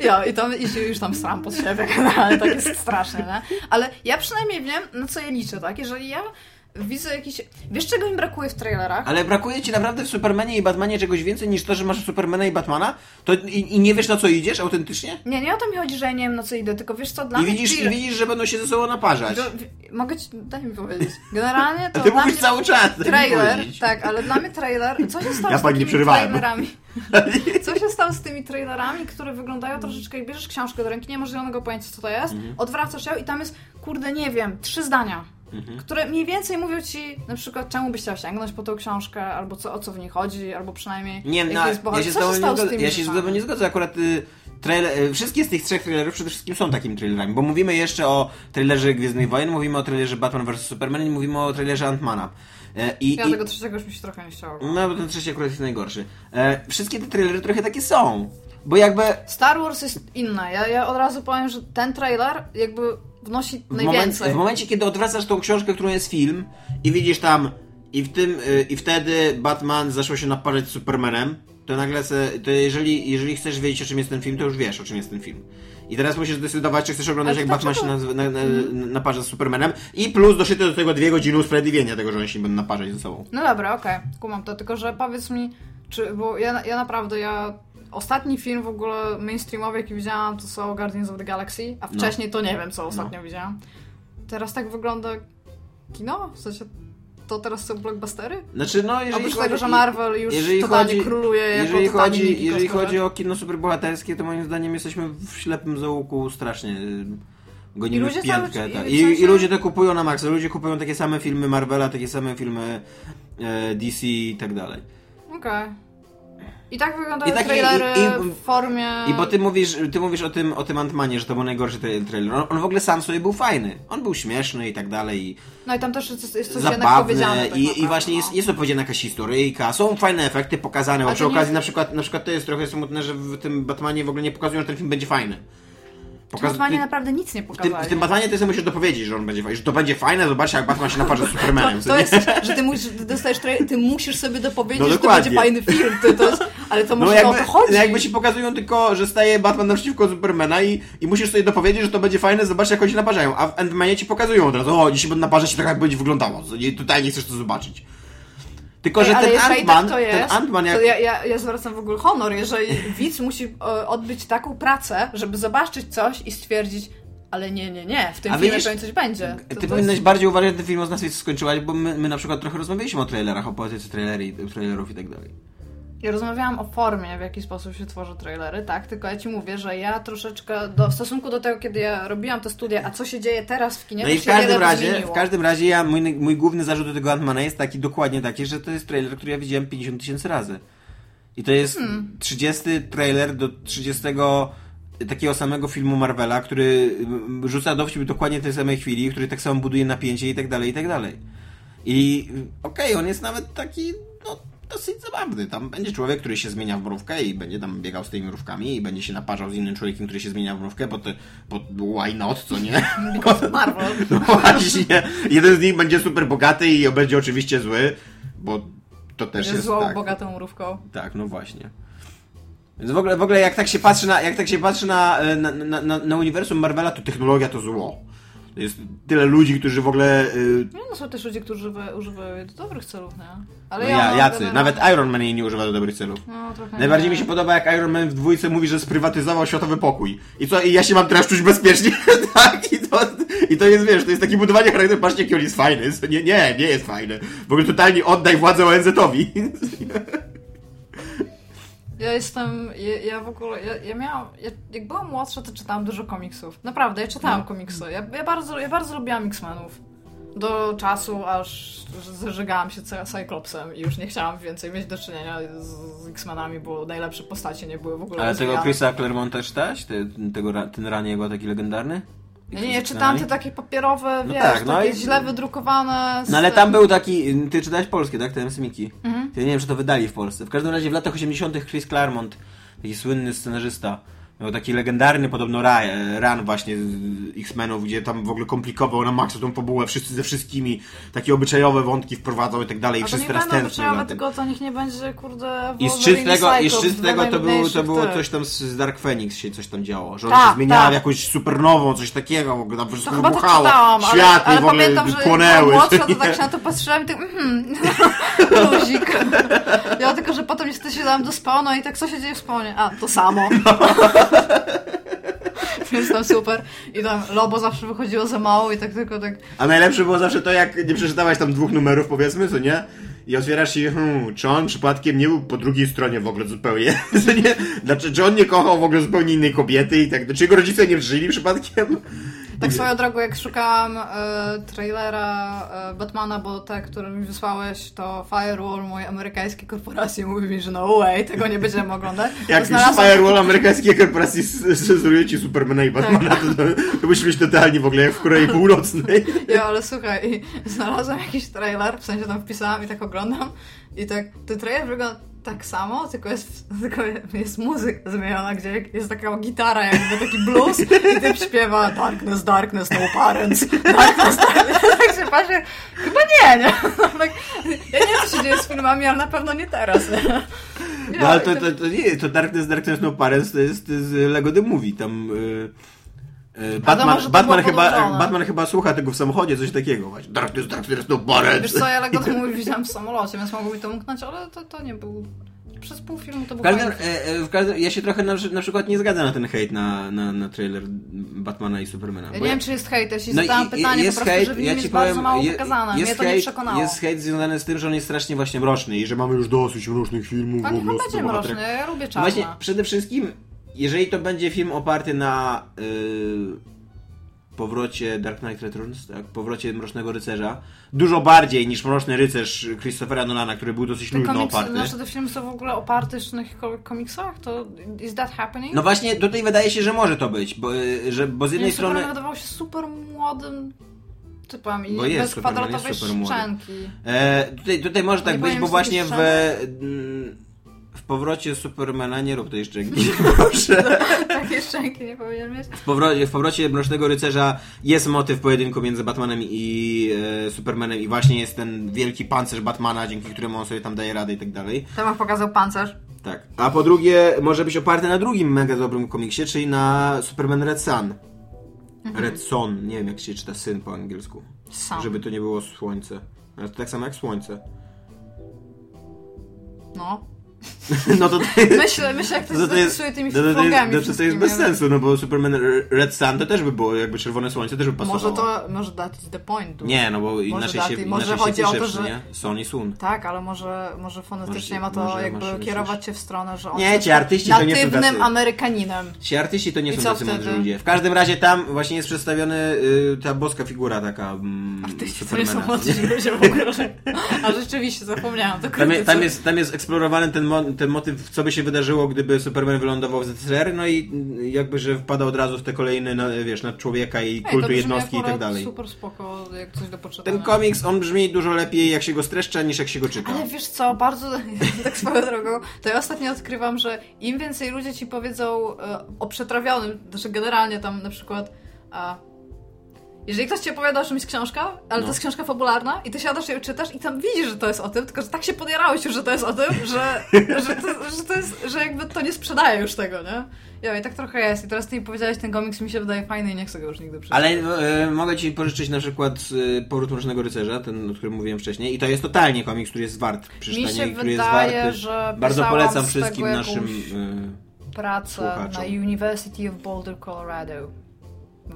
Speaker 3: jo, i, to, i się już tam sram pod siebie, generalnie tak jest strasznie, nie? Ale ja przynajmniej wiem, na co ja liczę, tak? Jeżeli ja widzę jakiś... Wiesz, czego mi brakuje w trailerach?
Speaker 2: Ale brakuje ci naprawdę w Supermanie i Batmanie czegoś więcej niż to, że masz Supermana i Batmana? To i, i nie wiesz na co idziesz autentycznie?
Speaker 3: Nie, nie o to mi chodzi, że ja nie wiem, na co idę, tylko wiesz co, dla
Speaker 2: I
Speaker 3: mnie...
Speaker 2: widzisz, i widzisz, że będą się ze sobą naparzać.
Speaker 3: Że- w- Mogę ci... Daj mi powiedzieć. Generalnie
Speaker 2: A
Speaker 3: to
Speaker 2: ty
Speaker 3: dla
Speaker 2: mówisz
Speaker 3: mnie...
Speaker 2: cały czas.
Speaker 3: Trailer, tak, ale dla mnie trailer... Co się stało
Speaker 2: Ja
Speaker 3: z takimi
Speaker 2: przerywałem.
Speaker 3: trailerami? Co się stało z tymi trailerami, które wyglądają troszeczkę, jak bierzesz książkę do ręki, nie masz zielonego pojęcia, co to jest,
Speaker 2: Mhm.
Speaker 3: odwracasz ją i tam jest, kurde, nie wiem, trzy zdania,
Speaker 2: Mhm.
Speaker 3: które mniej więcej mówią ci, na przykład, czemu byś chciał sięgnąć po tą książkę, albo co, o co w niej chodzi, albo przynajmniej
Speaker 2: Nie, no,
Speaker 3: jest
Speaker 2: ja się z
Speaker 3: Co
Speaker 2: nie
Speaker 3: stało z
Speaker 2: zgodzę.
Speaker 3: tymi
Speaker 2: Ja się z nie zgodzę. Akurat y, trailer, y, wszystkie z tych trzech trailerów przede wszystkim są takimi trailerami, bo mówimy jeszcze o trailerze Gwiezdnych Wojen, mówimy o trailerze Batman vs Superman i mówimy o trailerze Ant-Mana. E, I,
Speaker 3: Ja
Speaker 2: i,
Speaker 3: tego trzeciego już mi się trochę nie chciało.
Speaker 2: no, bo ten trzeci akurat jest najgorszy. E, wszystkie te trailery trochę takie są. Bo jakby
Speaker 3: Star Wars jest inne. Ja, ja od razu powiem, że ten trailer jakby wnosi
Speaker 2: w, moment,
Speaker 3: najwięcej.
Speaker 2: w momencie, kiedy odwracasz tą książkę, którą jest film i widzisz tam i w tym, y, i wtedy Batman zaczął się naparzać z Supermanem, to nagle se, to jeżeli, jeżeli chcesz wiedzieć o czym jest ten film, to już wiesz o czym jest ten film. I teraz musisz zdecydować, czy chcesz oglądać jak Batman się naz- na, na, naparza z Supermanem i plus doszyte do tego dwie godziny usprawiedliwienia tego, że oni się będą naparzać ze sobą.
Speaker 3: No dobra, okej, kumam to, tylko że powiedz mi, czy, bo ja, ja naprawdę, ja ostatni film w ogóle mainstreamowy, jaki widziałam, to są Guardians of the Galaxy, a
Speaker 2: No.
Speaker 3: wcześniej to nie wiem, co ostatnio widziałam. Teraz tak wygląda kino? W sensie, to teraz są blockbustery?
Speaker 2: Znaczy, no, jeżeli
Speaker 3: Oprócz
Speaker 2: chodzi,
Speaker 3: tego, że Marvel już
Speaker 2: jeżeli
Speaker 3: totalnie
Speaker 2: chodzi-
Speaker 3: króluje jako
Speaker 2: jeżeli chodzi, jeżeli chodzi o kino superbohaterskie, to moim zdaniem jesteśmy w ślepym zaułku strasznie. Gonimy
Speaker 3: I ludzie
Speaker 2: w piętkę.
Speaker 3: cały-
Speaker 2: tak.
Speaker 3: i
Speaker 2: I, ludzie to kupują na maksa. Ludzie kupują takie same filmy Marvela, takie same filmy e, DC i tak dalej.
Speaker 3: Okej. I tak wyglądają
Speaker 2: I tak- i-
Speaker 3: trailery
Speaker 2: i- i-
Speaker 3: w formie...
Speaker 2: I bo ty mówisz, ty mówisz o tym, o tym Ant-Manie, że to był najgorszy tra- trailer. On, on w ogóle sam sobie był fajny. On był śmieszny i tak dalej. I
Speaker 3: No i tam też jest, jest coś jednak
Speaker 2: zabawny
Speaker 3: powiedziane. Tak
Speaker 2: i, i właśnie
Speaker 3: no.
Speaker 2: jest, jest opowiedziana jakaś historyjka, są fajne efekty pokazane, bo przy
Speaker 3: nie
Speaker 2: okazji
Speaker 3: jest-
Speaker 2: na przykład, na przykład to jest trochę smutne, że w tym Batmanie w ogóle nie pokazują, że ten film będzie fajny. Pokaz-
Speaker 3: Batmanie naprawdę nic nie
Speaker 2: w tym,
Speaker 3: pokazali.
Speaker 2: w tym Batmanie ty sobie musisz dopowiedzieć, że on będzie że to będzie fajne, zobaczcie jak Batman się naparza z Supermanem.
Speaker 3: To, to jest, że ty, musisz, dostajesz ty musisz sobie dopowiedzieć,
Speaker 2: No
Speaker 3: że to będzie fajny film. To jest, ale to
Speaker 2: No
Speaker 3: może
Speaker 2: jakby,
Speaker 3: o to chodzi.
Speaker 2: jakby ci pokazują tylko, że staje Batman naprzeciwko Supermana i, i musisz sobie dopowiedzieć, że to będzie fajne, zobacz jak oni się naparzają. A w Ant-Manie ci pokazują od razu, o, dzisiaj będą naparzać się tak jak będzie wyglądało. Tutaj nie chcesz to zobaczyć. Tylko, że ten
Speaker 3: jeżeli
Speaker 2: Ant-Man,
Speaker 3: tak
Speaker 2: ten Ant-Man jak...
Speaker 3: ja, ja, ja zwracam w ogóle honor, jeżeli widz musi e, odbyć taką pracę, żeby zobaczyć coś i stwierdzić, ale nie, nie, nie, w tym
Speaker 2: A
Speaker 3: filmie pewnie coś będzie. To,
Speaker 2: Ty
Speaker 3: to
Speaker 2: powinnaś
Speaker 3: jest...
Speaker 2: bardziej uważać na ten film o nas skończyłaś, bo my, my na przykład trochę rozmawialiśmy o trailerach, o poetyce trailery, trailerów i tak dalej.
Speaker 3: Ja rozmawiałam o formie, w jaki sposób się tworzy trailery, tak, tylko ja ci mówię, że ja troszeczkę do, w stosunku do tego, kiedy ja robiłam te studia, a co się dzieje teraz w kinie,
Speaker 2: No
Speaker 3: to
Speaker 2: i w każdym razie,
Speaker 3: zmieniło.
Speaker 2: w każdym razie ja, mój, mój główny zarzut do tego Ant-Mana jest taki, dokładnie taki, że to jest trailer, który ja widziałem 50 tysięcy razy. I to jest
Speaker 3: Hmm.
Speaker 2: 30 trailer do 30 takiego samego filmu Marvela, który mm, rzuca dowcip dokładnie w tej samej chwili, który tak samo buduje napięcie i tak dalej, i tak dalej. I okej, on jest nawet taki, no, dosyć zabawny. Tam będzie człowiek, który się zmienia w mrówkę i będzie tam biegał z tymi mrówkami i będzie się naparzał z innym człowiekiem, który się zmienia w mrówkę, bo to, bo why not, co nie?
Speaker 3: Marvel.
Speaker 2: No właśnie. Jeden z nich będzie super bogaty i będzie oczywiście zły, bo to też
Speaker 3: Jest
Speaker 2: jest
Speaker 3: złą,
Speaker 2: tak.
Speaker 3: bogatą mrówką.
Speaker 2: Tak, no właśnie. Więc w ogóle, w ogóle jak tak się patrzy na, jak tak się patrzy na, na, na, na, na uniwersum Marvela, to technologia to zło. Jest tyle ludzi, którzy w ogóle... Yy,
Speaker 3: no są też ludzie, którzy używają, używają do dobrych celów, nie? Ale
Speaker 2: no ja,
Speaker 3: mam
Speaker 2: jacy.
Speaker 3: generalnie-
Speaker 2: Nawet Iron Man jej nie używa do dobrych celów.
Speaker 3: No, trochę
Speaker 2: Najbardziej
Speaker 3: nie.
Speaker 2: mi się podoba, jak Iron Man w dwójce mówi, że sprywatyzował światowy pokój. I co, i ja się mam teraz czuć bezpiecznie, tak? I to, I to jest, wiesz, to jest takie budowanie charakteru, patrzcie, jaki on jest fajny. Nie, nie, nie jest fajny. W ogóle totalnie oddaj władzę ONZ-owi.
Speaker 3: Ja jestem, ja, ja w ogóle, ja, ja miałam, ja, jak byłam młodsza, to czytałam dużo komiksów. Naprawdę, ja czytałam
Speaker 2: No.
Speaker 3: komiksy. Ja, ja, bardzo, ja bardzo lubiłam X-Menów. Do czasu, aż zżygałam się cy- Cyclopsem i już nie chciałam więcej mieć do czynienia z, X-Menami, bo najlepsze postacie nie były w ogóle
Speaker 2: Ale tego
Speaker 3: rozwijane.
Speaker 2: Chrisa Claremont czytałeś? Te, tego, ten ran jego taki legendarny?
Speaker 3: Nie, ja czytałam te takie papierowe,
Speaker 2: No
Speaker 3: wiesz,
Speaker 2: tak, no
Speaker 3: takie
Speaker 2: i-
Speaker 3: źle wydrukowane. z
Speaker 2: No ale tam był taki, ty czytałeś polskie, tak? Te Smiki.
Speaker 3: Mhm.
Speaker 2: Ja nie wiem, czy to wydali w Polsce. W każdym razie w latach 80. Chris Claremont, taki słynny scenarzysta, miał taki legendarny podobno ra, run właśnie z X-Menów, gdzie tam w ogóle komplikował na maksa tą fabułę, wszyscy ze wszystkimi, takie obyczajowe wątki wprowadzał i tak dalej, i wszyscy teraz tęsknią za tym.
Speaker 3: tylko to niech nie będzie, kurde,
Speaker 2: I z czystego, i z czystego to, było, to było coś tam z- Dark Phoenix się coś tam działo, że on
Speaker 3: Tak,
Speaker 2: się zmieniała
Speaker 3: tak.
Speaker 2: w jakąś supernową, coś takiego, w ogóle tam wszystko
Speaker 3: to
Speaker 2: wybuchało,
Speaker 3: czytałam, ale, ale
Speaker 2: w ogóle
Speaker 3: pamiętam, że
Speaker 2: płonęły.
Speaker 3: młodsza, to tak się na to patrzyłam i tak mhm, luzik. Ja tylko, że potem niestety się dałam do spawnu i tak, co się dzieje w spawnie? A, to samo. Więc tam super. I tam Lobo zawsze wychodziło za mało i tak tylko tak...
Speaker 2: A najlepsze było zawsze to, jak nie przeczytałaś tam dwóch numerów, powiedzmy, co nie? I otwierasz i hmm, czy on przypadkiem nie był po drugiej stronie w ogóle zupełnie? Nie? Znaczy, czy on nie kochał w ogóle zupełnie innej kobiety i tak, czy jego rodzice nie żyli przypadkiem?
Speaker 3: Tak swoją drogą, jak szukałam e, trailera e, Batmana, bo te, które mi wysłałeś, to Firewall mojej amerykańskiej korporacji mówi mi, że no way, tego nie będziemy oglądać.
Speaker 2: Jak
Speaker 3: znalazłam
Speaker 2: Firewall amerykańskiej korporacji cenzuruje ci Supermana i Batmana,
Speaker 3: Tak.
Speaker 2: to, to, to musi być totalnie w ogóle jak w Korei Północnej.
Speaker 3: Ja, ale słuchaj, znalazłam jakiś trailer, w sensie tam wpisałam i tak oglądam i tak, ten trailer wygląda tak samo, tylko jest, tylko jest muzyka zmieniona, gdzie jest taka gitara, jakby taki blues i typ śpiewa Darkness, Darkness, no parents, Darkness, Darkness. Tak się patrzę, chyba nie, nie? Tak, ja nie wiem, co się dzieje z filmami, ale na pewno nie teraz, nie?
Speaker 2: No ale to, to, to nie, to Darkness, Darkness No Parents to jest z Lego The Movie, tam... Yy... Batman,
Speaker 3: może to
Speaker 2: Batman, chyba,
Speaker 3: podążone.
Speaker 2: Batman chyba słucha tego w samochodzie, coś takiego właśnie. Darkness, Darkness, no parents.
Speaker 3: Wiesz co, ja Lego to widziałam w samolocie, więc mogło mi to umknąć, ale to, to nie był... Przez pół filmu to był film.
Speaker 2: e, e, w każdym, ja się trochę na, na przykład nie zgadzam na ten hejt na, na, na trailer Batmana i Supermana.
Speaker 3: Ja nie wiem, czy jest hejt, ja się
Speaker 2: no
Speaker 3: zadałam
Speaker 2: i-
Speaker 3: pytanie
Speaker 2: jest
Speaker 3: po prostu,
Speaker 2: hejt,
Speaker 3: że w
Speaker 2: ja
Speaker 3: nim
Speaker 2: ci
Speaker 3: jest bardzo
Speaker 2: powiem,
Speaker 3: mało
Speaker 2: je-
Speaker 3: pokazane.
Speaker 2: jest
Speaker 3: Mnie to nie
Speaker 2: hejt-
Speaker 3: przekonało.
Speaker 2: Jest hejt związany z tym, że on jest strasznie właśnie mroczny i że mamy już dosyć mrocznych filmów.
Speaker 3: A
Speaker 2: w
Speaker 3: niech
Speaker 2: ogóle
Speaker 3: on
Speaker 2: o
Speaker 3: będzie mroczny, ja lubię
Speaker 2: No
Speaker 3: czarne.
Speaker 2: Właśnie, przede wszystkim, jeżeli to będzie film oparty na yy, powrocie Dark Knight Returns, tak? powrocie Mrocznego Rycerza, dużo bardziej niż Mroczny Rycerz Christophera Nolana, który był dosyć luźno
Speaker 3: komiks,
Speaker 2: oparty.
Speaker 3: znaczy te filmy są w ogóle oparte jeszcze na jakichkolwiek komiksach? To is that happening?
Speaker 2: No właśnie, tutaj wydaje się, że może to być, bo, y, że, bo z jednej
Speaker 3: Nie,
Speaker 2: strony...
Speaker 3: Wydawał się super młodym typem i
Speaker 2: Bo jest
Speaker 3: bez kwadratowej
Speaker 2: super
Speaker 3: szczęki.
Speaker 2: E, tutaj, tutaj może tak
Speaker 3: Nie
Speaker 2: być, bo właśnie w, mm, w powrocie Supermana, nie rób to jeszcze jakiś, proszę.
Speaker 3: Takie szczęki nie powinien mieć.
Speaker 2: W powrocie, w powrocie Mrocznego Rycerza jest motyw pojedynku między Batmanem i e, Supermanem i właśnie jest ten wielki pancerz Batmana, dzięki któremu on sobie tam daje radę i tak dalej.
Speaker 3: Temat pokazał pancerz.
Speaker 2: Tak. A po drugie, może być oparty na drugim mega dobrym komiksie, czyli na Superman Red Sun. Red Son, nie wiem jak się czyta syn po angielsku.
Speaker 3: Sam.
Speaker 2: Żeby to nie było słońce. Ale to tak samo jak słońce.
Speaker 3: No.
Speaker 2: No to, to,
Speaker 3: Myślę, myślę jak to
Speaker 2: to, to jest,
Speaker 3: tymi
Speaker 2: no to, to, jest,
Speaker 3: flogami
Speaker 2: no to, to jest bez sensu, no bo Superman Red Sun to też by było jakby czerwone słońce, też by pasowało.
Speaker 3: Może to, może that is the point. dude.
Speaker 2: Nie, no bo inaczej
Speaker 3: daty-
Speaker 2: się,
Speaker 3: może
Speaker 2: inaczej
Speaker 3: chodzi
Speaker 2: się
Speaker 3: o
Speaker 2: pisze,
Speaker 3: to, że-
Speaker 2: nie? Sony Sun.
Speaker 3: Tak, ale może, może fonetycznie
Speaker 2: Może-
Speaker 3: ma to
Speaker 2: może
Speaker 3: jakby kierować cię w stronę, że on
Speaker 2: Nie, ci artyści to nie są tacy-
Speaker 3: Amerykaninem.
Speaker 2: Ci artyści to nie
Speaker 3: I
Speaker 2: są tacy mądrzy ludzie. W każdym razie tam właśnie jest przedstawiony y, ta boska figura taka mm,
Speaker 3: Artyści to nie są
Speaker 2: Supermana.
Speaker 3: młodzi ludzie w ogóle. A rzeczywiście, zapomniałam. To
Speaker 2: Tam, tam, jest, tam jest eksplorowany ten, mo ten motyw, co by się wydarzyło, gdyby Superman wylądował w ZSRR, no i jakby, że wpada od razu w te kolejne, no, wiesz, nad człowieka i
Speaker 3: Ej,
Speaker 2: kultu jednostki i tak dalej.
Speaker 3: super spoko, jak coś do poczytania.
Speaker 2: Ten komiks, on brzmi dużo lepiej, jak się go streszcza, niż jak się go czyta.
Speaker 3: Ale wiesz co, bardzo tak swoją drogą, to ja ostatnio odkrywam, że im więcej ludzie ci powiedzą e, o przetrawionym, znaczy generalnie tam na przykład a, jeżeli ktoś ci opowiada o czymś książka, ale
Speaker 2: No.
Speaker 3: to jest książka fabularna i ty siadasz i ją czytasz i tam widzisz, że to jest o tym, tylko że tak się podjarałeś już, że to jest o tym, że, że, to, że to jest, że jakby to nie sprzedaje już tego, nie? Ja i tak trochę jest. I teraz ty mi powiedziałeś, ten komiks mi się wydaje fajny i nie chcę go już nigdy przeczytać.
Speaker 2: Ale e, mogę ci pożyczyć na przykład e, Powrót Mrocznego Rycerza, ten, o którym mówiłem wcześniej, i to jest totalnie komiks, który jest wart
Speaker 3: Mi
Speaker 2: przeczytania
Speaker 3: się
Speaker 2: i który jest
Speaker 3: wydaje,
Speaker 2: warty.
Speaker 3: że
Speaker 2: Bardzo polecam wszystkim naszym. e,
Speaker 3: pracę
Speaker 2: słuchaczom.
Speaker 3: na University of Boulder, Colorado.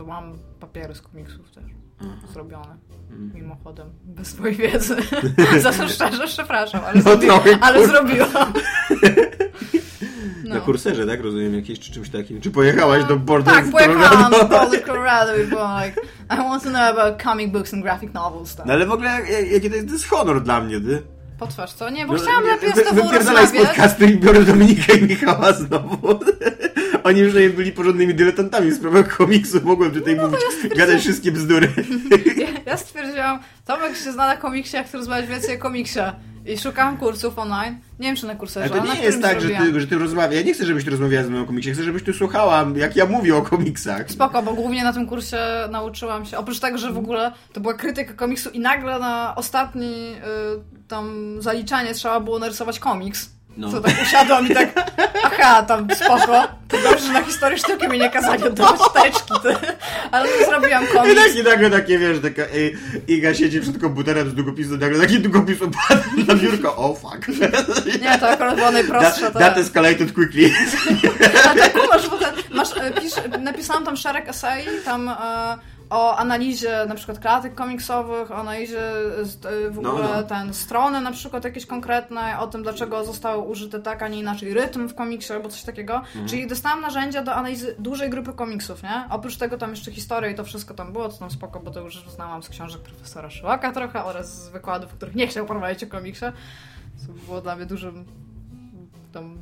Speaker 3: Mam papiery z komiksów też zrobione.
Speaker 2: Mm.
Speaker 3: Mimochodem, bez twojej wiedzy. Za to szczerze przepraszam, ale,
Speaker 2: No
Speaker 3: zrobi... ale
Speaker 2: kur-
Speaker 3: zrobiłam.
Speaker 2: Na
Speaker 3: No.
Speaker 2: kurserze, tak? Rozumiem, jakieś czy czymś takim. Czy pojechałaś do Boulder?
Speaker 3: Tak, pojechałam do
Speaker 2: Colorado?
Speaker 3: Colorado i byłam like, I want to know about comic books and graphic novels. Tak.
Speaker 2: No ale w ogóle jak- jak- jaki to jest, to jest honor dla mnie, ty?
Speaker 3: Potwarz, co? Nie, bo
Speaker 2: No,
Speaker 3: chciałam lepiej z tobą
Speaker 2: Wypierdalaj z
Speaker 3: rozmawiać.
Speaker 2: podcastu i biorę Dominika i Michała znowu. Oni już nie byli porządnymi dyletantami w sprawach komiksu. Mogłem tutaj mówić, gadać wszystkie bzdury.
Speaker 3: Ja, ja stwierdziłam, Tomek się zna na komiksie, jak chcę rozmawiać więcej o komiksie. I szukałam kursów online. Nie wiem, czy na kurserze,
Speaker 2: Ale to nie jest tak, że ty, że ty rozmawiasz. Ja nie chcę, żebyś ty rozmawiała ze mną o komiksie. Chcę, żebyś ty słuchała, jak ja mówię o komiksach.
Speaker 3: Spoko, bo głównie na tym kursie nauczyłam się, oprócz tego, że w ogóle to była krytyka komiksu i nagle na ostatni y, tam zaliczanie trzeba było narysować komiks.
Speaker 2: No.
Speaker 3: To tak usiadłam i tak, aha, tam spoko. To dobrze, że na historii sztuki mi nie kazali oddawać teczki, ty. Ale no, zrobiłam
Speaker 2: I
Speaker 3: komiks.
Speaker 2: takie nagle takie, wiesz, taka ej, Iga siedzi przed komputerem z długopisem, nagle taki długopis opada na biurko, oh fuck.
Speaker 3: Nie, to akurat było najprostsze. To...
Speaker 2: that escalated quickly.
Speaker 3: Kumasz, bo ten, masz, e, pisz, napisałam tam szereg esei, tam e, o analizie na przykład klatek komiksowych, o analizie e, w
Speaker 2: No,
Speaker 3: ogóle
Speaker 2: no.
Speaker 3: ten strony na przykład jakieś konkretne, o tym dlaczego zostały użyte tak, a nie inaczej rytm w komiksie albo coś takiego.
Speaker 2: Mhm.
Speaker 3: Czyli dostałam narzędzia do analizy dużej grupy komiksów, nie? Oprócz tego tam jeszcze historia i to wszystko tam było, to tam spoko, bo to już znałam z książek profesora Szyłaka trochę oraz z wykładów, których nie chciał prowadzić o komiksie. Co było dla mnie dużym tam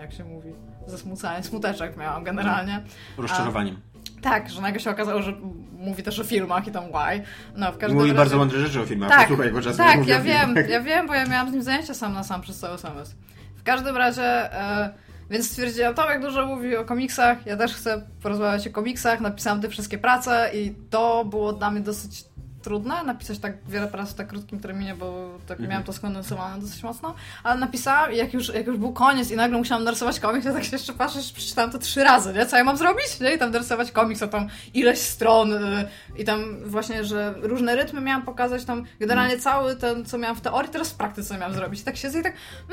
Speaker 3: jak się mówi, zasmucanie, smuteczek miałam generalnie.
Speaker 2: Rozczarowaniem.
Speaker 3: Tak, że nagle się okazało, że mówi też o filmach i tam why. No, w każdym
Speaker 2: mówi
Speaker 3: razie...
Speaker 2: bardzo mądre rzeczy o filmach.
Speaker 3: Tak,
Speaker 2: Posłuchaj go czasem.
Speaker 3: tak, ja wiem, ja wiem, bo ja miałam z nim zajęcia sam na sam przez cały semestr. W każdym razie, e, więc stwierdziłam, Tomek dużo mówi o komiksach, ja też chcę porozmawiać o komiksach, napisałam te wszystkie prace i to było dla mnie dosyć trudne, napisać tak wiele prac w tak krótkim terminie, bo tak
Speaker 2: Mhm.
Speaker 3: miałam to skondensowane dosyć mocno, ale napisałam i jak już, jak już był koniec i nagle musiałam narysować komiks, to tak się jeszcze patrzę, że przeczytałam to trzy razy, nie? Co ja mam zrobić? Nie? I tam narysować komiks, a tam ileś stron y, i tam właśnie, że różne rytmy miałam pokazać, tam generalnie
Speaker 2: No.
Speaker 3: cały ten, co miałam w teorii, teraz w praktyce miałam zrobić. I tak siedzę i tak,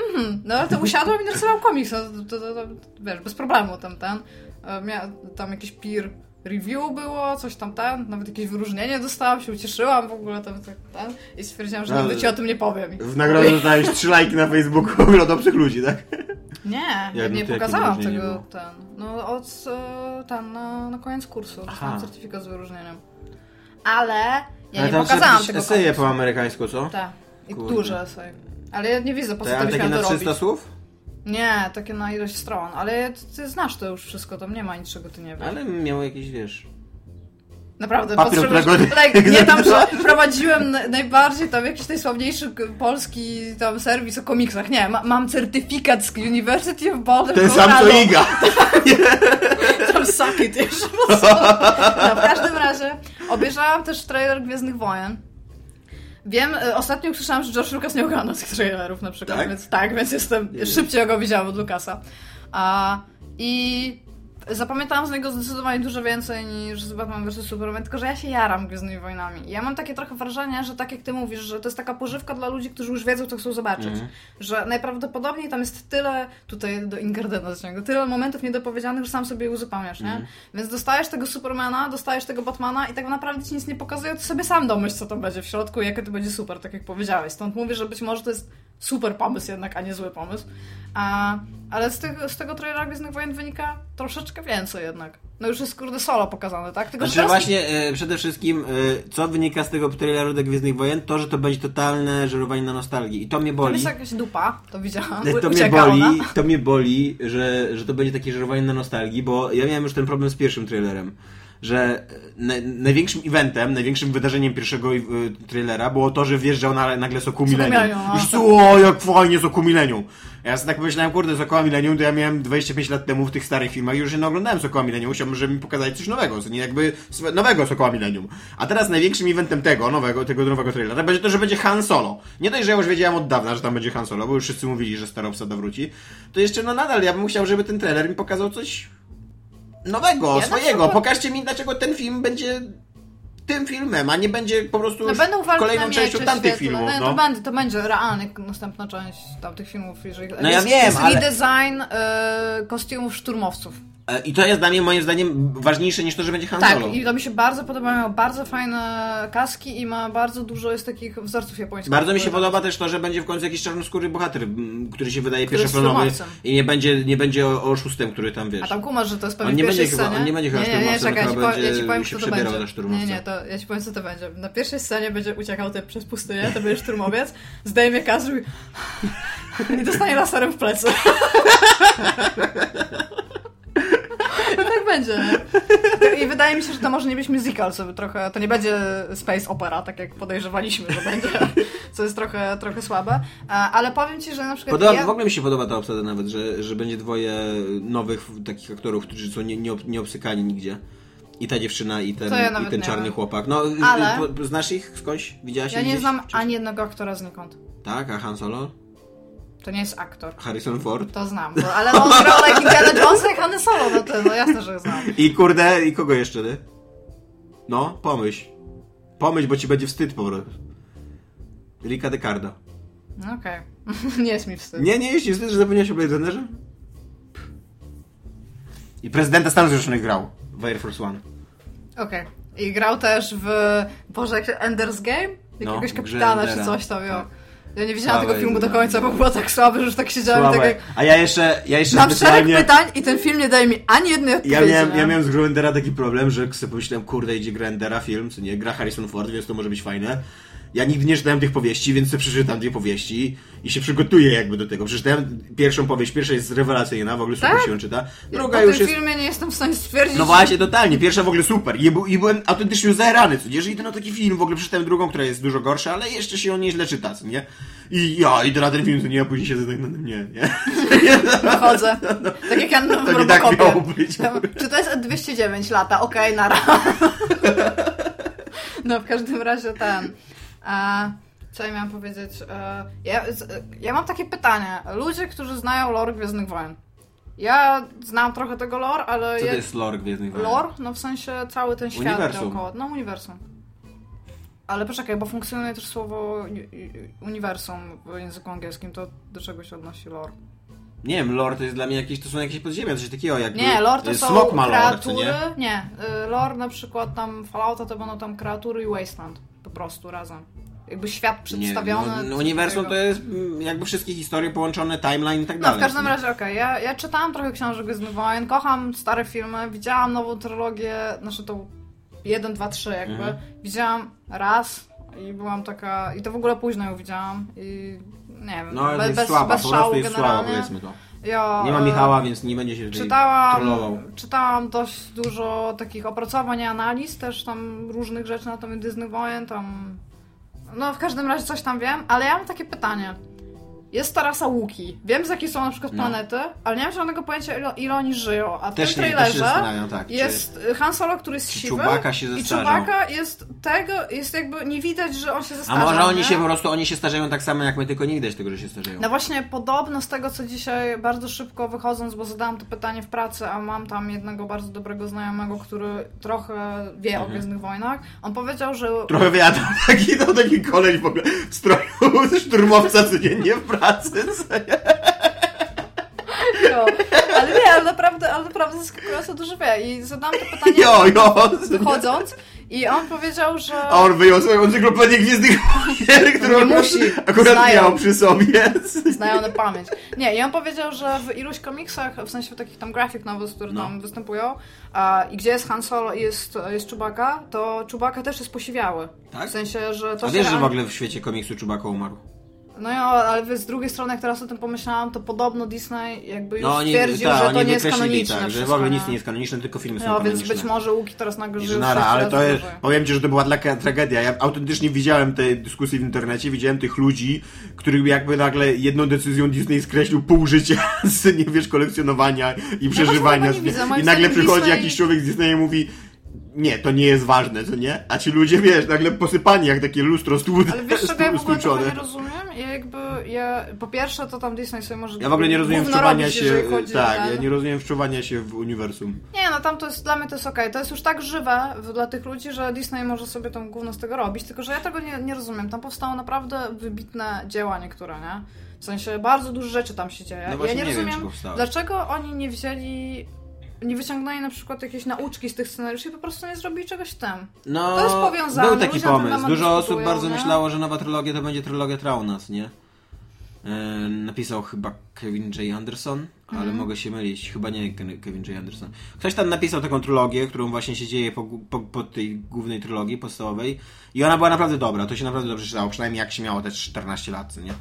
Speaker 3: mhm, no ale to usiadłam i narysowałam komiks, no, to, to, to, wiesz, bez problemu tam ten, e, mia, tam jakiś peer review było, coś tam ten, nawet jakieś wyróżnienie dostałam, się ucieszyłam w ogóle tam, tak, ten i stwierdziłam, że
Speaker 2: Ale-
Speaker 3: nigdy ci o tym nie powiem.
Speaker 2: W nagrodę dostałeś trzy lajki na Facebooku od obcych ludzi, tak?
Speaker 3: Nie, ja
Speaker 2: no
Speaker 3: nie pokazałam tego, ten, no od, e, ten, na, na koniec kursu, dostałam certyfikat z wyróżnieniem. Ale ja
Speaker 2: Ale
Speaker 3: nie pokazałam tego
Speaker 2: eseje
Speaker 3: konkursu.
Speaker 2: po amerykańsku, co?
Speaker 3: Tak, i
Speaker 2: Kurde.
Speaker 3: duże esej. Ale ja nie widzę, po co to miał
Speaker 2: na
Speaker 3: to
Speaker 2: 300
Speaker 3: robić.
Speaker 2: słów?
Speaker 3: Nie, takie na ilość stron, ale ty, ty znasz to już wszystko, tam nie ma niczego, ty nie wiesz.
Speaker 2: Ale miał jakieś, wiesz...
Speaker 3: Naprawdę,
Speaker 2: Papier,
Speaker 3: potrzebujesz... Tak, nie tam, że prowadziłem na- najbardziej tam jakiś najsławniejszy polski tam serwis o komiksach. Nie, ma, mam certyfikat z University of Boulder,
Speaker 2: Ten sam co
Speaker 3: Colorado.
Speaker 2: Iga!
Speaker 3: Tam suck it jeszcze mocno. No, w każdym razie obejrzałam też trailer Gwiezdnych Wojen. Wiem, y, ostatnio usłyszałam, że George Lucas nie ogląda tych trailerów na przykład,
Speaker 2: Tak?
Speaker 3: więc tak, więc jestem, szybciej go widziałam od Lucasa. A, I zapamiętałam z niego zdecydowanie dużo więcej niż z Batman vs Superman, tylko że ja się jaram Gwiezdnymi Wojnami. Ja mam takie trochę wrażenie, że tak jak ty mówisz, że to jest taka pożywka dla ludzi, którzy już wiedzą, co chcą zobaczyć.
Speaker 2: Mhm.
Speaker 3: Że najprawdopodobniej tam jest tyle, tutaj do Ingardena z niego, tyle momentów niedopowiedzianych, że sam sobie je uzupełniasz, nie?
Speaker 2: Mhm.
Speaker 3: Więc dostajesz tego Supermana, dostajesz tego Batmana i tak naprawdę ci nic nie pokazuje, to sobie sam domyśl, co to będzie w środku i jakie to będzie super, tak jak powiedziałeś. Stąd mówię, że być może to jest super pomysł jednak, a nie zły pomysł. A, ale z tego, z tego trailera Gwiezdnych Wojen wynika troszeczkę więcej jednak. No już jest kurde solo pokazane, tak? Tylko,
Speaker 2: Znaczy
Speaker 3: teraz-
Speaker 2: właśnie e, przede wszystkim, e, co wynika z tego traileru do Gwiezdnych Wojen, to, że to będzie totalne żerowanie na nostalgii. I to mnie boli.
Speaker 3: jest jakaś dupa, to widziałam.
Speaker 2: E, To mnie
Speaker 3: ucieka
Speaker 2: boli,
Speaker 3: ona.
Speaker 2: to mnie boli, że, że to będzie takie żerowanie na nostalgii, bo ja miałem już ten problem z pierwszym trailerem. Że e, na, największym eventem, największym wydarzeniem pierwszego y, trailera było to, że wjeżdżał na, nagle Sokół Millennium.
Speaker 3: No.
Speaker 2: Już co, jak fajnie Sokół Millennium. Ja sobie tak pomyślałem, kurde, Sokoła Millennium to ja miałem 25 lat temu w tych starych filmach i już nie oglądałem Sokoła Millennium. Chciałbym, żeby mi pokazali coś nowego, nie jakby nowego Sokoła Millennium. A teraz największym eventem tego nowego, tego nowego trailera będzie to, że będzie Han Solo. Nie dość, że ja już wiedziałem od dawna, że tam będzie Han Solo, bo już wszyscy mówili, że stara obsada wróci. To jeszcze no nadal ja bym chciał, żeby ten trailer mi pokazał coś nowego,
Speaker 3: Ja
Speaker 2: swojego.
Speaker 3: przykład-
Speaker 2: Pokażcie mi, dlaczego ten film będzie tym filmem, a nie będzie po prostu
Speaker 3: No będą
Speaker 2: kolejną częścią tamtych
Speaker 3: świetle.
Speaker 2: filmów.
Speaker 3: No,
Speaker 2: No.
Speaker 3: to, będzie, to będzie realnie następna część tamtych filmów. Jeżeli...
Speaker 2: No ja
Speaker 3: jest,
Speaker 2: wiem,
Speaker 3: jest
Speaker 2: ale-
Speaker 3: redesign e, kostiumów szturmowców.
Speaker 2: E, I to jest dla mnie, moim zdaniem, ważniejsze niż to, że będzie Han
Speaker 3: Tak, i to mi się bardzo podoba, miał bardzo fajne kaski i ma bardzo dużo jest takich wzorców japońskich.
Speaker 2: Bardzo mi się podoba też to, że będzie w końcu jakiś czarnoskóry bohater, który się wydaje pierwszoplanowy i nie będzie, nie będzie o- oszustem, który tam wiesz.
Speaker 3: A tam kumasz, że to jest pewnie
Speaker 2: On nie
Speaker 3: w pierwszej
Speaker 2: będzie chyba-
Speaker 3: scenie.
Speaker 2: on nie będzie chyba
Speaker 3: nie, nie, nie, czekaj, ja ci, powiem, ja ci powiem, kto to
Speaker 2: przebierał
Speaker 3: będzie. Nie, nie, to ja ci powiem, co to będzie. Na pierwszej scenie będzie uciekał typ przez pustynię, to będzie szturmowiec, zdejmie kask i dostanie laserem w plecy. Tak będzie, nie? I wydaje mi się, że to może nie być musical, co trochę, to nie będzie space opera, tak jak podejrzewaliśmy, że będzie, co jest trochę, trochę słabe. A, Ale powiem ci, że na przykład
Speaker 2: Podoba,
Speaker 3: ja...
Speaker 2: W ogóle mi się podoba ta obsada nawet, że, że będzie dwoje nowych takich aktorów, którzy są nie, nie, nie obsykani nigdzie. I ta dziewczyna, i ten,
Speaker 3: ja
Speaker 2: i ten czarny
Speaker 3: wiem.
Speaker 2: chłopak. No,
Speaker 3: Ale-
Speaker 2: po- znasz ich skądś? Widziałaś
Speaker 3: Ja
Speaker 2: ich
Speaker 3: nie
Speaker 2: gdzieś?
Speaker 3: znam ani jednego aktora znikąd.
Speaker 2: Tak, a Han Solo?
Speaker 3: To nie jest aktor.
Speaker 2: Harrison Ford?
Speaker 3: To znam, bo, ale on grał jak Indiana Jones, jak Han Solo, no to no jasne, że znam.
Speaker 2: I kurde, i kogo jeszcze, ty? No, pomyśl. Pomyśl, bo ci będzie wstyd po prostu. Rika Decarda.
Speaker 3: No Okej, nie jest mi wstyd.
Speaker 2: Nie, nie jest ci wstyd, że zapomniałeś o Blade Runnerze? I prezydenta Stanów Zjednoczonych grał w Air Force One.
Speaker 3: Okej. I grał też w, Boże, jak się, Ender's Game? Jakiegoś
Speaker 2: No, w grze
Speaker 3: kapitana czy coś tam, jo.
Speaker 2: tak.
Speaker 3: Ja nie widziałam tego filmu do końca, bo było tak słabe, że już tak siedziałem i tak jak...
Speaker 2: A ja jeszcze, ja jeszcze
Speaker 3: Mam szereg
Speaker 2: specjalnie...
Speaker 3: pytań i ten film nie daje mi ani jednej odpowiedzi.
Speaker 2: Ja miałem, ja miałem z grą Endera taki problem, że sobie pomyślałem, kurde, idzie gra Endera film, co nie, gra Harrison Ford, więc to może być fajne. Ja nigdy nie czytałem tych powieści, więc sobie przeczytam dwie powieści i się przygotuję jakby do tego. Przeczytałem pierwszą powieść, pierwsza jest rewelacyjna, w ogóle super
Speaker 3: Tak?
Speaker 2: się ją czyta. Druga
Speaker 3: tym
Speaker 2: już jest...
Speaker 3: filmie nie jestem w stanie stwierdzić...
Speaker 2: No właśnie, totalnie. Pierwsza w ogóle super. I, bu- i byłem autentycznie zajarany, co nie? Że idę na taki film, w ogóle przeczytałem drugą, która jest dużo gorsza, ale jeszcze się ją nieźle czyta, co nie? I ja idę na ten film, co nie? A później siedzę tak na tym, nie, nie.
Speaker 3: Wychodzę. Tak jak ja na
Speaker 2: To nie tak miało być.
Speaker 3: Czy to jest 209 lata? Okej, nara. No w każdym razie ten. A, co ja miałam powiedzieć? E, Ja, ja mam takie pytanie. Ludzie, którzy znają lore Gwiezdnych Wojen. Ja znam trochę tego lore, ale...
Speaker 2: Co
Speaker 3: ja...
Speaker 2: to jest lore Gwiezdnych Wojen?
Speaker 3: Lore? No w sensie cały ten świat
Speaker 2: Uniwersum.
Speaker 3: dookoła. No uniwersum. Ale poczekaj, bo funkcjonuje też słowo uni- uniwersum w języku angielskim. To do czego się odnosi lore?
Speaker 2: Nie wiem, lore to jest dla mnie jakieś, to są jakieś podziemia, coś takiego jak...
Speaker 3: Nie, lore to
Speaker 2: y,
Speaker 3: są
Speaker 2: Smok ma lore,
Speaker 3: kreatury.
Speaker 2: nie?
Speaker 3: nie, y, lore na przykład tam Fallouta to będą tam kreatury i Wasteland. Po prostu razem. Jakby świat
Speaker 2: Nie,
Speaker 3: przedstawiony.
Speaker 2: no, no,
Speaker 3: coś
Speaker 2: uniwersum to jest mm, jakby wszystkie historie połączone, timeline i tak
Speaker 3: No,
Speaker 2: dalej.
Speaker 3: w każdym
Speaker 2: nie?
Speaker 3: razie, okej, ja, ja czytałam trochę książek Gwiezdnych Wojen, kocham stare filmy, widziałam nową trylogię, znaczy tą 1, 2, 3 jakby,
Speaker 2: Mhm.
Speaker 3: widziałam raz i byłam taka, i to w ogóle późno ją widziałam i nie wiem,
Speaker 2: No ale
Speaker 3: be,
Speaker 2: jest
Speaker 3: bez,
Speaker 2: słaba,
Speaker 3: bez
Speaker 2: po
Speaker 3: szału
Speaker 2: jest słaba,
Speaker 3: generalnie.
Speaker 2: powiedzmy to.
Speaker 3: Ja,
Speaker 2: Nie ma
Speaker 3: e,
Speaker 2: Michała, więc nie będzie się
Speaker 3: Czytałam,
Speaker 2: trollował.
Speaker 3: czytałam dość dużo takich opracowań i analiz, też tam różnych rzeczy na temat Disney Wojen, tam... No w każdym razie coś tam wiem, ale ja mam takie pytanie. Jest ta rasa Łuki. Wiem z jakiej są na przykład
Speaker 2: No.
Speaker 3: planety, ale nie mam żadnego pojęcia ile, ile oni żyją. A w
Speaker 2: Też
Speaker 3: tym
Speaker 2: nie,
Speaker 3: trailerze
Speaker 2: zastanawiam, tak. czy-
Speaker 3: jest Han Solo, który jest
Speaker 2: czy
Speaker 3: siwy
Speaker 2: Chewbacca się
Speaker 3: i
Speaker 2: zestarzał.
Speaker 3: Chewbacca jest tego, jest jakby nie widać, że on się
Speaker 2: A
Speaker 3: zestarza.
Speaker 2: może oni
Speaker 3: nie?
Speaker 2: się po prostu, oni się starzeją tak samo jak my, tylko nie widać tego, że się starzeją.
Speaker 3: No właśnie podobno z tego, co dzisiaj bardzo szybko wychodząc, bo zadałam to pytanie w pracy, a mam tam jednego bardzo dobrego znajomego, który trochę wie
Speaker 2: Mhm.
Speaker 3: o Gwiezdnych Wojnach. On powiedział, że
Speaker 2: Trochę wiadomo, taki, to taki koleś w ogóle w stroju szturmowca codziennie w pracy. Nie?
Speaker 3: Jo, ale nie, ale naprawdę, ale naprawdę zaskakująco dużo wie. I zadałam to pytanie
Speaker 2: Jo, jo.
Speaker 3: wychodząc i on powiedział, że...
Speaker 2: A on wyjął swoją encyklopedię Gwiezdnych Wojen, którą
Speaker 3: musi.
Speaker 2: akurat
Speaker 3: Znają.
Speaker 2: miał przy sobie.
Speaker 3: Znają na pamięć. Nie, i on powiedział, że w iluś komiksach, w sensie w takich tam graphic novels, które
Speaker 2: No.
Speaker 3: tam występują, a, i gdzie jest Han Solo i jest, jest Chewbacca, to Chewbacca też jest posiwiały.
Speaker 2: Tak?
Speaker 3: W sensie, że to
Speaker 2: A wiesz, że w ogóle w świecie komiksu Chewbacca umarł?
Speaker 3: No ja, ale z drugiej strony, jak teraz o tym pomyślałam, to podobno Disney jakby już
Speaker 2: No oni,
Speaker 3: stwierdził,
Speaker 2: tak,
Speaker 3: że to nie jest kanoniczne.
Speaker 2: tak, że w ogóle nic nie jest kanoniczne, tylko filmy są
Speaker 3: No, więc być może Łuki teraz
Speaker 2: że nara, ale to jest, powiem ci, że to była taka tragedia. Ja autentycznie widziałem te dyskusje w internecie, widziałem tych ludzi, których jakby nagle jedną decyzją Disney skreślił pół życia z, nie wiesz, kolekcjonowania i przeżywania.
Speaker 3: tego nie widzę.
Speaker 2: I nagle przychodzi
Speaker 3: Disney-
Speaker 2: jakiś człowiek z Disneya i mówi nie, to nie jest ważne, co nie? A ci ludzie, wiesz, nagle posypani jak takie lustro stłu-
Speaker 3: Ale wiesz, czego ja w ogóle
Speaker 2: stłuczone.
Speaker 3: trochę nie rozumiem? Ja jakby, ja, po pierwsze to tam Disney sobie może
Speaker 2: Ja w ogóle nie rozumiem wczuwania się, tak, ja nie rozumiem wczuwania się w uniwersum.
Speaker 3: Nie, no tam to jest, dla mnie to jest okej. To jest już tak żywe dla tych ludzi, że Disney może sobie tam gówno z tego robić, tylko że ja tego nie, nie rozumiem. Tam powstało naprawdę wybitne dzieła niektóre, nie? W sensie bardzo dużo rzeczy tam się dzieje.
Speaker 2: No
Speaker 3: ja nie,
Speaker 2: nie wiem,
Speaker 3: rozumiem,
Speaker 2: powstały.
Speaker 3: dlaczego oni nie wzięli, nie wyciągnęli na przykład jakieś nauczki z tych scenariuszy i po prostu nie zrobili czegoś tam.
Speaker 2: No,
Speaker 3: To jest powiązane,
Speaker 2: był taki pomysł. Dużo osób bardzo
Speaker 3: nie?
Speaker 2: myślało, że nowa trylogia to będzie trylogia Traunas, nie? E, napisał chyba Kevin J. Anderson, ale
Speaker 3: Mhm.
Speaker 2: mogę się mylić. Chyba nie Ke- Kevin J. Anderson. Ktoś tam napisał taką trylogię, którą właśnie się dzieje po, po, po tej głównej trylogii podstawowej. I ona była naprawdę dobra. To się naprawdę dobrze czytało. Przynajmniej jak się miało te 14 lat, nie?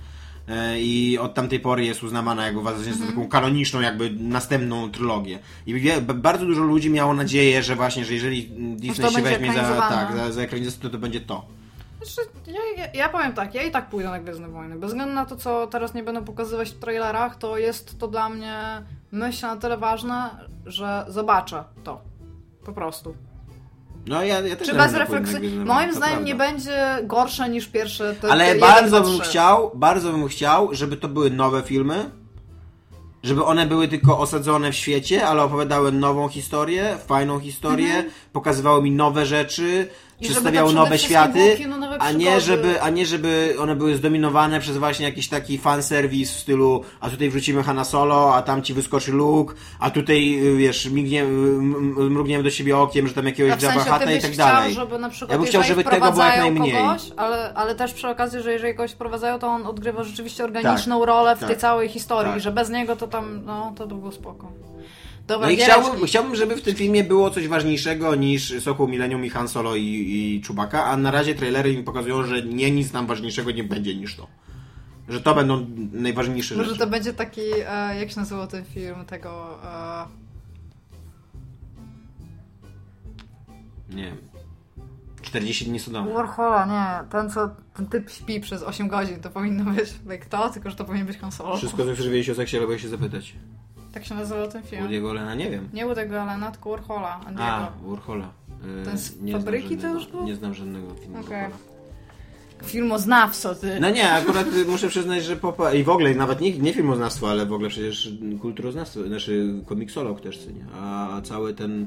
Speaker 2: E, I od tamtej pory jest uznawana jakby uważa się za taką kanoniczną, jakby następną trylogię. I wie, bardzo dużo ludzi miało nadzieję, że właśnie, że jeżeli Disney się weźmie za, tak, za, za ekranizację, to to będzie to.
Speaker 3: Znaczy, ja, ja, ja powiem tak, ja i tak pójdę na Gwiezdne Wojny. Bez względu na to, co teraz nie będą pokazywać w trailerach, to jest to dla mnie myśl na tyle ważna, że zobaczę to. Po prostu.
Speaker 2: No ja, ja też
Speaker 3: Czy bez refleksji?
Speaker 2: Gwiezdne
Speaker 3: Moim zdaniem nie będzie gorsze niż pierwsze. Te,
Speaker 2: Ale
Speaker 3: te
Speaker 2: bardzo
Speaker 3: 1, 2,
Speaker 2: bym
Speaker 3: 3.
Speaker 2: chciał, bardzo bym chciał, żeby to były nowe filmy, żeby one były tylko osadzone w świecie, ale opowiadały nową historię, fajną historię, pokazywały mi nowe rzeczy,
Speaker 3: I
Speaker 2: przedstawiały nowe światy,
Speaker 3: nowe
Speaker 2: a nie, żeby, a nie żeby one były zdominowane przez właśnie jakiś taki fanserwis w stylu a tutaj wrzucimy Hanna Solo, a tam ci wyskoczy Luke, a tutaj, y, wiesz, mignie, mrugniemy do siebie okiem, że tam jakiegoś
Speaker 3: w sensie
Speaker 2: Jabba i tak
Speaker 3: chciał,
Speaker 2: dalej.
Speaker 3: żeby na przykład
Speaker 2: Ja bym chciał, żeby tego było jak najmniej.
Speaker 3: Kogoś, ale, ale też przy okazji, że jeżeli kogoś wprowadzają, to on odgrywa rzeczywiście organiczną rolę w
Speaker 2: tak,
Speaker 3: tej całej historii,
Speaker 2: tak.
Speaker 3: że bez niego to tam, no, to by było spoko. Dobra,
Speaker 2: No i
Speaker 3: Giereczki.
Speaker 2: chciałbym, chciałbym, żeby w tym filmie było coś ważniejszego niż Sokół Millennium i Han Solo i, i Chewbacca, a na razie trailery mi pokazują, że nie nic tam ważniejszego nie będzie niż to. Że to będą najważniejsze
Speaker 3: Może
Speaker 2: rzeczy.
Speaker 3: to będzie taki, e, jak się nazywał ten film, tego... E,
Speaker 2: Nie wiem. 40 dni Sodomy.
Speaker 3: Warhola, nie, ten co, ten typ śpi przez 8 godzin, to powinno być jak to, tylko że to powinien być Han Solo.
Speaker 2: Wszystko co wiedzieć o seksie, ale się zapytać.
Speaker 3: Tak się nazywał ten film.
Speaker 2: Woody'ego Lena nie wiem.
Speaker 3: Nie Woody'ego Allena, tylko Warhola,
Speaker 2: A. Warhola. Yy,
Speaker 3: Ten z
Speaker 2: nie znam
Speaker 3: fabryki to już był?
Speaker 2: Nie znam żadnego filmu
Speaker 3: Okej.
Speaker 2: Warhola.
Speaker 3: Filmoznawco, ty.
Speaker 2: No nie, akurat y, muszę przyznać, że popa... i w ogóle nawet nie, nie filmoznawstwo, ale w ogóle przecież kulturoznawstwo, znaczy komiksolog też, co nie? A cały ten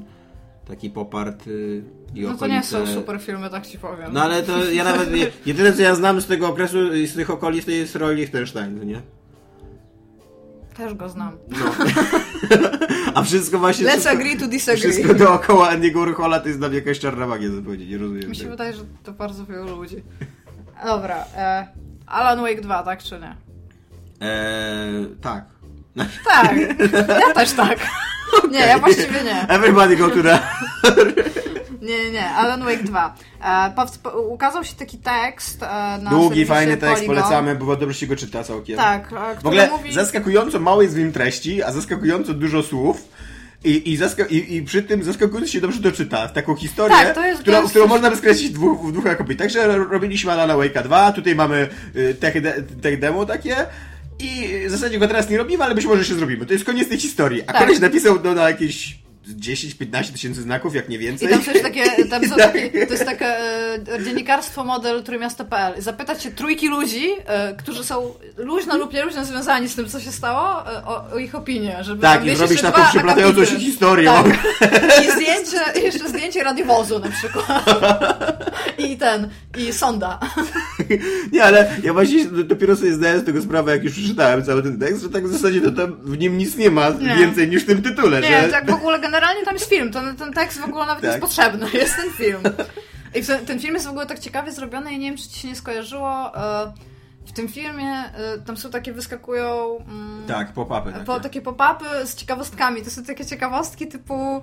Speaker 2: taki popart y, i
Speaker 3: No to
Speaker 2: okolice...
Speaker 3: nie są super filmy, tak ci powiem.
Speaker 2: No ale to ja nawet, je- jedyne co ja znam z tego okresu i z tych okolic to jest Roy Lichtenstein, nie?
Speaker 3: Też go znam.
Speaker 2: No. A wszystko właśnie...
Speaker 3: Let's
Speaker 2: wszystko,
Speaker 3: agree to disagree.
Speaker 2: wszystko dookoła Andiego Warhola to jest dla mnie jakaś czarna magia zupełnie, nie rozumiem
Speaker 3: Mi się
Speaker 2: tego.
Speaker 3: wydaje, że to bardzo wielu ludzi. Dobra, e, Alan Wake 2, tak czy nie?
Speaker 2: Eee, tak.
Speaker 3: Tak, ja też tak. Nie, ja właściwie nie.
Speaker 2: Everybody go to the...
Speaker 3: Nie, nie, nie, Alan Wake 2. E, ukazał się taki tekst e, na
Speaker 2: Długi, fajny tekst,
Speaker 3: Polygon.
Speaker 2: polecamy, bo dobrze się go czyta całkiem.
Speaker 3: Tak, e,
Speaker 2: W ogóle
Speaker 3: mówi...
Speaker 2: zaskakująco mało jest w nim treści, a zaskakująco dużo słów. I, i, i, I przy tym zaskakująco się dobrze to czyta. Taką historię,
Speaker 3: Tak, to jest- to
Speaker 2: którą, można by skreślić w dwóch, w dwóch akopii. Także ro- robiliśmy Alana Wake'a 2, tutaj mamy y, tech, de- tech demo takie. I w zasadzie go teraz nie robimy, ale być może się zrobimy. To jest koniec tej historii. A
Speaker 3: Tak.
Speaker 2: koleś napisał to na jakieś 10-15 tysięcy znaków, jak nie
Speaker 3: I
Speaker 2: więcej.
Speaker 3: tam są takie, tam są takie, to jest takie e, dziennikarstwo model trójmiasto.pl. Zapytać się trójki ludzi, e, którzy są luźno lub nieluźno związani z tym, co się stało, e, o, o ich opinię, żeby
Speaker 2: Tak, i
Speaker 3: się
Speaker 2: taką
Speaker 3: dwa
Speaker 2: przeplatającą się historię.
Speaker 3: Tak. I zdjęcie, jeszcze zdjęcie radiowozu na przykład. I ten, i sonda.
Speaker 2: Nie, ale ja właśnie dopiero sobie zdałem z tego sprawę, jak już przeczytałem cały ten tekst, że tak w zasadzie to tam w nim nic nie ma
Speaker 3: Nie.
Speaker 2: więcej niż w tym tytule,
Speaker 3: Nie,
Speaker 2: że...
Speaker 3: tak w ogóle generalnie tam jest film, ten, ten tekst w ogóle nawet
Speaker 2: Tak.
Speaker 3: jest potrzebny, jest ten film. I ten, ten film jest w ogóle tak ciekawie zrobiony, ja nie wiem, czy ci się nie skojarzyło. e, W tym filmie e, tam są takie, wyskakują... mm,
Speaker 2: Tak, pop-upy takie.
Speaker 3: po, takie pop-upy z ciekawostkami. To są takie ciekawostki typu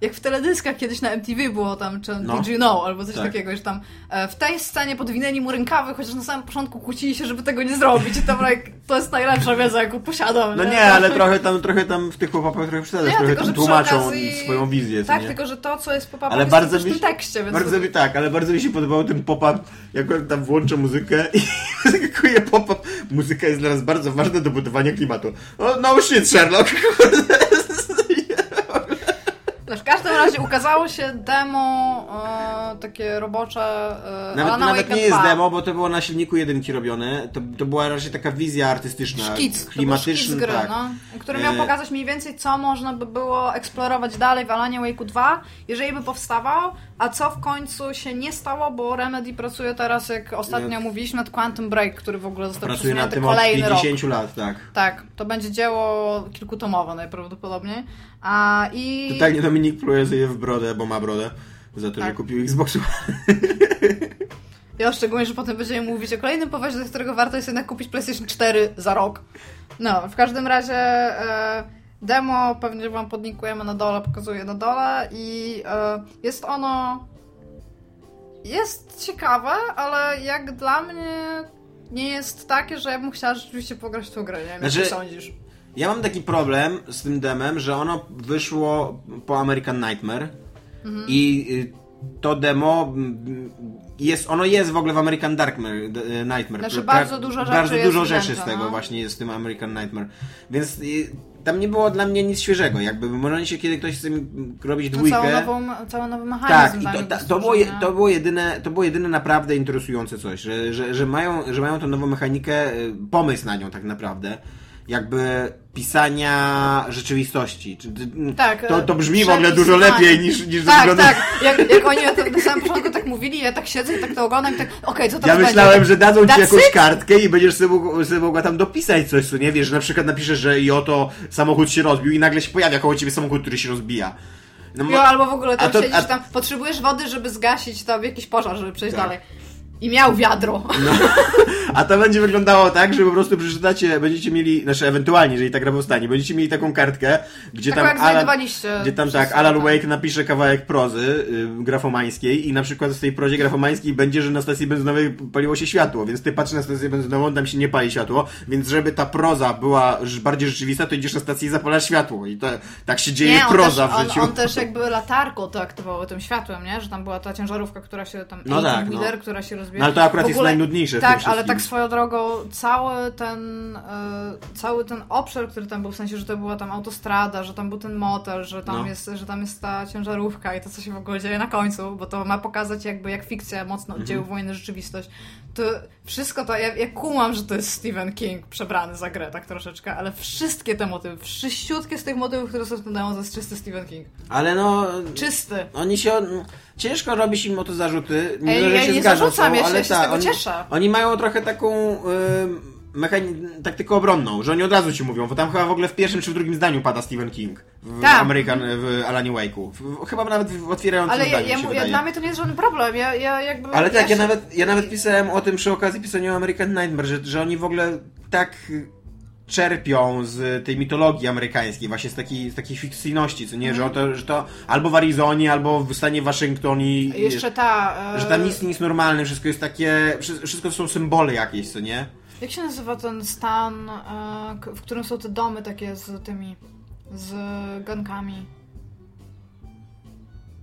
Speaker 3: jak w teledyskach kiedyś na MTV było tam, czy
Speaker 2: No.
Speaker 3: Did You Know, albo coś
Speaker 2: Tak.
Speaker 3: takiego, że tam e, w tej scenie podwinęli mu rękawy, chociaż na samym początku kłócili się, żeby tego nie zrobić. I tam like, to jest najlepsza wiedza, jaką posiadam.
Speaker 2: No nie, ale trochę tam, trochę tam w tych pop-upach trochę
Speaker 3: Nie,
Speaker 2: trochę
Speaker 3: tylko,
Speaker 2: tam tłumaczą
Speaker 3: okazji-
Speaker 2: swoją wizję,
Speaker 3: Tak,
Speaker 2: nie?
Speaker 3: tylko że to, co jest pop-upem,
Speaker 2: Ale
Speaker 3: jest
Speaker 2: bardzo mi
Speaker 3: w tym tekście, więc...
Speaker 2: Bardzo mi tak, ale bardzo mi się podobał ten pop-up, jak tam włącza muzykę i wyskakuje pop-up. Muzyka jest dla nas bardzo ważna do budowania klimatu. O, no shit, Sherlock.
Speaker 3: No, w każdym razie ukazało się demo e, takie robocze e,
Speaker 2: Nawet, nawet nie jest
Speaker 3: 2.
Speaker 2: demo, bo to było na silniku jedynki robione. To, to była raczej taka wizja artystyczna,
Speaker 3: Szkic,
Speaker 2: klimatyczna.
Speaker 3: szkic gry,
Speaker 2: tak.
Speaker 3: no, który miał
Speaker 2: E,
Speaker 3: pokazać mniej więcej, co można by było eksplorować dalej w Alanie Wake'u 2, jeżeli by powstawał, a co w końcu się nie stało, bo Remedy pracuje teraz, jak ostatnio mówiliśmy, nad Quantum Break, który w ogóle został
Speaker 2: Pracuję nad
Speaker 3: przesunięty kolejny rok.
Speaker 2: 50 lat, tak.
Speaker 3: Tak, to będzie dzieło kilkutomowe najprawdopodobniej. A i...
Speaker 2: Totalnie Dominik pluje w brodę, bo ma brodę. Za to, że
Speaker 3: Tak.
Speaker 2: kupił Xbox.
Speaker 3: Ja szczególnie, że potem będziemy mówić o kolejnym powodzie, do którego warto jest jednak kupić PlayStation 4 za rok. No, w każdym razie e, demo pewnie wam podlinkujemy na dole, pokazuję na dole i e, jest ono jest ciekawe, ale jak dla mnie nie jest takie, że ja bym chciała rzeczywiście pograć w tą grę, nie wiem,
Speaker 2: Znaczy-
Speaker 3: jak sądzisz.
Speaker 2: Ja mam taki problem z tym demem, że ono wyszło po American Nightmare
Speaker 3: Mhm.
Speaker 2: i y, to demo mm, jest, ono jest w ogóle w American Darkmare, Nightmare.
Speaker 3: Znaczy, bardzo dużo rzeczy
Speaker 2: Bardzo dużo rzeczy z tego
Speaker 3: no.
Speaker 2: właśnie jest w tym American Nightmare. Więc y, tam nie było dla mnie nic świeżego, jakby może się kiedy ktoś chce mi robić
Speaker 3: No,
Speaker 2: dwójkę.
Speaker 3: całą, nową, cały nowy mechanizm
Speaker 2: Tak, i to, to, było, to, było jedyne, to było jedyne naprawdę interesujące coś, że, że, że, mają, że mają tą nową mechanikę, y, pomysł na nią tak naprawdę, jakby pisania rzeczywistości. Czy- czy-
Speaker 3: Tak,
Speaker 2: to,
Speaker 3: e,
Speaker 2: to brzmi w ogóle dużo lepiej niż, niż ze
Speaker 3: Tak,
Speaker 2: względu...
Speaker 3: tak. Jak, jak oni na, na samym początku tak mówili, ja tak siedzę i tak to oglądam i tak, okej, co
Speaker 2: Ja
Speaker 3: teraz
Speaker 2: myślałem,
Speaker 3: będzie?
Speaker 2: że dadzą ci
Speaker 3: That's
Speaker 2: jakąś
Speaker 3: it?
Speaker 2: kartkę i będziesz sobie, mógł- sobie mogła tam dopisać coś, co nie wiesz, że na przykład napiszesz, że i oto samochód się rozbił i nagle się pojawia koło ciebie samochód, który się rozbija. No,
Speaker 3: Jo, albo w ogóle tam
Speaker 2: to-
Speaker 3: siedzisz
Speaker 2: a-
Speaker 3: tam, potrzebujesz wody, żeby zgasić tam jakiś pożar, żeby przejść
Speaker 2: Tak.
Speaker 3: dalej. I miał wiadro.
Speaker 2: A to będzie wyglądało tak, że po prostu przeczytacie, będziecie mieli, znaczy ewentualnie, jeżeli ta gra powstanie, będziecie mieli taką kartkę, gdzie
Speaker 3: Taką
Speaker 2: tam Alan, gdzie tam tak, Alan Wake napisze kawałek prozy y, grafomańskiej i na przykład w tej prozie grafomańskiej będzie, że na stacji benzynowej paliło się światło, więc ty patrzysz na stację benzynową, tam się nie pali światło, więc żeby ta proza była bardziej rzeczywista, to idziesz na stację i zapalasz światło i to, tak się dzieje
Speaker 3: Nie,
Speaker 2: proza
Speaker 3: też,
Speaker 2: w życiu.
Speaker 3: On, on też jakby latarką to aktywował tym światłem, nie? Że tam była ta ciężarówka, która się tam...
Speaker 2: No tak, no.
Speaker 3: Wheeler, która się rozbija.
Speaker 2: No ale to akurat
Speaker 3: W
Speaker 2: jest
Speaker 3: ogóle-
Speaker 2: najnudniejsze w
Speaker 3: Tak,
Speaker 2: tym
Speaker 3: ale tak swoją drogą, cały ten, e, cały ten obszar, który tam był, w sensie, że to była tam autostrada, że tam był ten motel, że tam,
Speaker 2: No.
Speaker 3: jest, że tam jest ta ciężarówka i to, co się w ogóle dzieje na końcu, bo to ma pokazać jakby jak fikcja mocno
Speaker 2: Mhm.
Speaker 3: oddziaływuje na rzeczywistość. To wszystko to, ja, ja kumam, że to jest Stephen King przebrany za grę, tak troszeczkę, ale wszystkie te motywy, wszyściutkie z tych motywów, które są w tym to jest czysty Stephen King.
Speaker 2: Ale no,
Speaker 3: Czysty.
Speaker 2: Oni się. Ciężko robić im o to zarzuty. mimo
Speaker 3: Ej,
Speaker 2: że
Speaker 3: ja
Speaker 2: się
Speaker 3: nie
Speaker 2: zgadzam
Speaker 3: zarzucam,
Speaker 2: są,
Speaker 3: ja się-
Speaker 2: ale
Speaker 3: ja się tego
Speaker 2: oni,
Speaker 3: cieszę.
Speaker 2: Oni mają trochę taką. ym, mechani- taktykę obronną, że oni od razu ci mówią, bo tam chyba w ogóle w pierwszym czy w drugim zdaniu pada Stephen King w
Speaker 3: Tak.
Speaker 2: American, w Alanie Wake'u. Chyba nawet w otwierającym
Speaker 3: Ale ja,
Speaker 2: zdaniu
Speaker 3: ja, ja,
Speaker 2: wydaje.
Speaker 3: dla mnie to nie jest żaden problem. Ja, ja jakby.
Speaker 2: Ale tak, ja
Speaker 3: się-
Speaker 2: nawet, ja nawet pisałem o tym przy okazji pisania o American Nightmare, że, że oni w ogóle tak czerpią z tej mitologii amerykańskiej, właśnie z takiej, z takiej fikcyjności, co nie,
Speaker 3: Mhm.
Speaker 2: że, to, że to albo w Arizonie, albo w stanie Waszyngton i...
Speaker 3: Jeszcze ta. e,
Speaker 2: Że tam nic nie jest normalne, wszystko jest takie, wszy- wszystko to są symbole jakieś, co nie?
Speaker 3: Jak się nazywa ten stan, e, w którym są te domy takie z tymi. z gankami?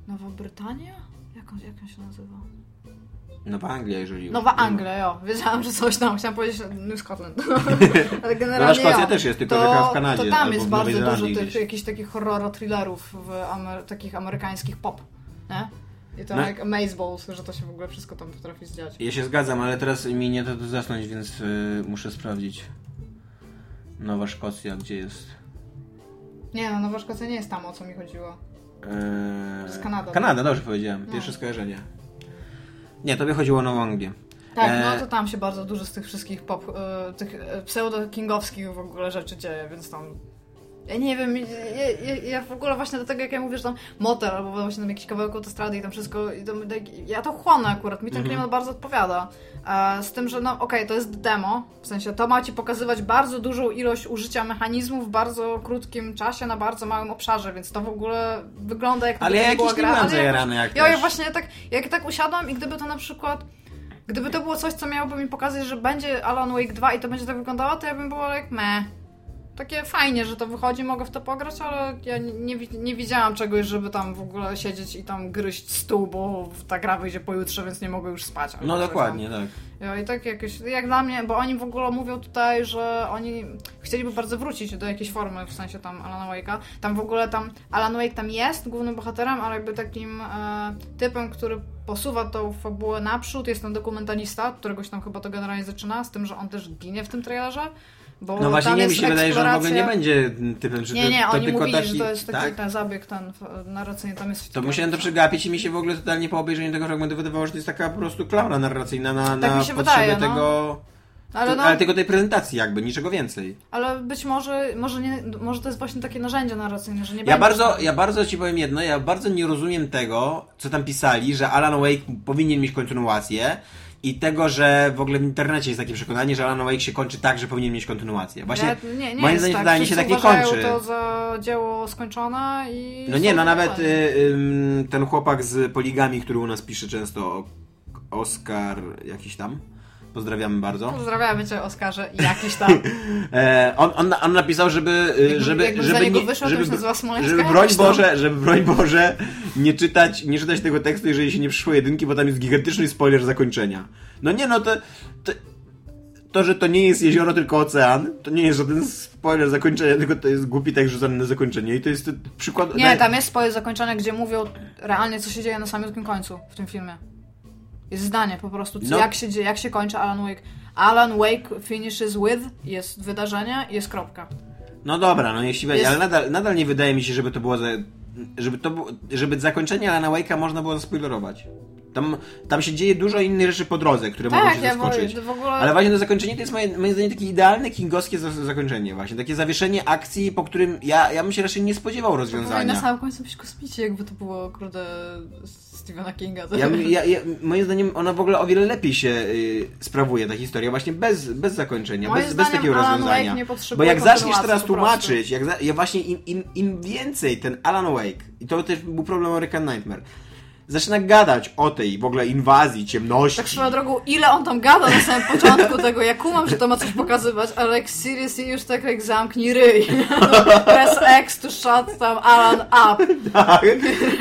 Speaker 3: Nowa Brytania? Jak on, jak on się nazywa?
Speaker 2: Nowa Anglia, jeżeli.
Speaker 3: Nowa Anglia, jo. Wiedziałam, że coś tam. Chciałam powiedzieć New Scotland. Ale generalnie
Speaker 2: Nowa Szkocja
Speaker 3: jo.
Speaker 2: też jest, tylko
Speaker 3: to,
Speaker 2: w Kanadzie
Speaker 3: To tam jest bardzo dużo tych jakichś takich horror thrillerów, w amer- takich amerykańskich pop. Nie? I to
Speaker 2: No.
Speaker 3: jak Amazeballs, że to się w ogóle wszystko tam potrafi zdziać.
Speaker 2: Ja się zgadzam, ale teraz mi nie to, to zasnąć, więc y, muszę sprawdzić. Nowa Szkocja, gdzie jest?
Speaker 3: Nie no, Nowa Szkocja nie jest tam, o co mi chodziło.
Speaker 2: Eee,
Speaker 3: To jest Kanada.
Speaker 2: Kanada, dobrze powiedziałem.
Speaker 3: No.
Speaker 2: Pierwsze skojarzenie. Nie, tobie chodziło o Nową Anglię.
Speaker 3: Tak,
Speaker 2: E,
Speaker 3: no to tam się bardzo dużo z tych wszystkich pop, e, tych pseudo-kingowskich w ogóle rzeczy dzieje, więc tam... Ja nie wiem, ja, ja, ja w ogóle właśnie do tego, jak ja mówię, że tam motel, albo właśnie tam jakiś kawałek autostrady i tam wszystko, i tam, tak, ja to chłonę akurat, mi ten
Speaker 2: Mhm.
Speaker 3: klimat bardzo odpowiada. Z tym, że no okej, to jest demo, w sensie to ma ci pokazywać bardzo dużą ilość użycia mechanizmów w bardzo krótkim czasie, na bardzo małym obszarze, więc to w ogóle wygląda jak
Speaker 2: Ale ja
Speaker 3: nie była
Speaker 2: jakiś nie
Speaker 3: gra, ale jakoś-
Speaker 2: zajarany jak
Speaker 3: ja, ja właśnie tak, jak tak usiadłam i gdyby to na przykład Gdyby to było coś, co miałoby mi pokazać, że będzie Alan Wake 2 i to będzie tak wyglądało, to ja bym była jak me. Takie fajnie, że to wychodzi, mogę w to pograć, ale ja nie, nie, wi- nie widziałam czegoś, żeby tam w ogóle siedzieć i tam gryźć stół, bo ta gra wyjdzie pojutrze, więc nie mogę już spać.
Speaker 2: No
Speaker 3: coś
Speaker 2: dokładnie, tak.
Speaker 3: Tam. I tak jakoś, jak dla mnie, bo oni w ogóle mówią tutaj, że oni chcieliby bardzo wrócić do jakiejś formy, w sensie tam Alana Wake'a. Tam w ogóle tam, Alan Wake tam jest głównym bohaterem, ale jakby takim e, typem, który posuwa tą fabułę naprzód, jest ten dokumentalista, któregoś tam chyba to generalnie zaczyna, z tym, że on też ginie w tym trailerze. Bo
Speaker 2: No właśnie nie, mi się wydaje, że on w ogóle nie będzie typem, że
Speaker 3: Nie, nie,
Speaker 2: to
Speaker 3: oni
Speaker 2: tylko
Speaker 3: mówili,
Speaker 2: taki...
Speaker 3: że to jest taki
Speaker 2: tak?
Speaker 3: ten zabieg ten narracyjny, tam jest...
Speaker 2: To musiałem to przegapić i mi się w ogóle totalnie po obejrzeniu tego fragmentu wydawało, że to jest taka po prostu klaura narracyjna na,
Speaker 3: Tak
Speaker 2: na
Speaker 3: mi się
Speaker 2: potrzeby
Speaker 3: wydaje, no.
Speaker 2: tego...
Speaker 3: Ale no,
Speaker 2: ale tylko tej prezentacji jakby, niczego więcej.
Speaker 3: ale być może, może, nie, może to jest właśnie takie narzędzie narracyjne, że nie
Speaker 2: Ja bardzo, ja bardzo ci powiem jedno, ja bardzo nie rozumiem tego, co tam pisali, że Alan Wake powinien mieć kontynuację i tego, że w ogóle w internecie jest takie przekonanie, że Alan Wake się kończy tak, że powinien mieć kontynuację. Właśnie
Speaker 3: nie, nie, nie
Speaker 2: moim zdaniem
Speaker 3: tak.
Speaker 2: się tak nie kończy.
Speaker 3: to za dzieło skończone i...
Speaker 2: No nie, no nawet y, ym, ten chłopak z Poligami, który u nas pisze często, Oskar jakiś tam, pozdrawiamy bardzo.
Speaker 3: Pozdrawiamy cię, Oskarze, jakiś tam.
Speaker 2: E, on, on, on napisał, żeby, y,
Speaker 3: Jakby-
Speaker 2: żeby,
Speaker 3: jakby
Speaker 2: żeby, nie,
Speaker 3: wyszło, to
Speaker 2: żeby, żeby broń. Boże, żeby broń Boże nie czytać, nie czytać tego tekstu, jeżeli się nie przyszło jedynki, bo tam jest gigantyczny spoiler zakończenia. No nie, no to, to, to, że to nie jest jezioro, tylko ocean, to nie jest żaden spoiler zakończenia, tylko to jest głupi tekst rzucony na zakończenie i to jest przykład...
Speaker 3: Nie, tam jest spoiler zakończone, gdzie mówią realnie, co się dzieje na samym końcu w tym filmie. Jest zdanie po prostu, co,
Speaker 2: No.
Speaker 3: jak, się dzieje, jak się kończy Alan Wake. Alan Wake finishes with, jest wydarzenie jest kropka.
Speaker 2: No dobra, no jeśli będzie,
Speaker 3: Jest-
Speaker 2: ale nadal, nadal nie wydaje mi się, żeby to było za, żeby to żeby zakończenie Alana Wake'a można było zaspoilerować. Tam, tam się dzieje dużo innych rzeczy po drodze, które mogą
Speaker 3: Tak,
Speaker 2: się
Speaker 3: ja
Speaker 2: zaskoczyć.
Speaker 3: ogóle...
Speaker 2: Ale właśnie to zakończenie to jest moje, moim zdaniem takie idealne kingowskie za- zakończenie właśnie. Takie zawieszenie akcji, po którym ja, ja bym się raczej nie spodziewał
Speaker 3: Powinni na
Speaker 2: rozwiązania.
Speaker 3: samym końcu być kosmici, jakby to było, kurde, Stephena Kinga. To...
Speaker 2: Ja, ja, ja, moim zdaniem ona w ogóle o wiele lepiej się y, sprawuje, ta historia, właśnie bez, bez zakończenia,
Speaker 3: Moim
Speaker 2: bez, bez takiego
Speaker 3: Alan
Speaker 2: rozwiązania. Bo jak zaczniesz teraz tłumaczyć, jak za, ja właśnie im, im, im więcej ten Alan Wake, i to też był problem American Nightmare, zaczyna gadać o tej w ogóle inwazji, ciemności.
Speaker 3: Tak swoją drogą, ile on tam gada na samym początku tego, ja kumam, że to ma coś pokazywać, ale jak seriously już tak jak zamknij ryj. Press X to shut tam Alan up.
Speaker 2: Tak.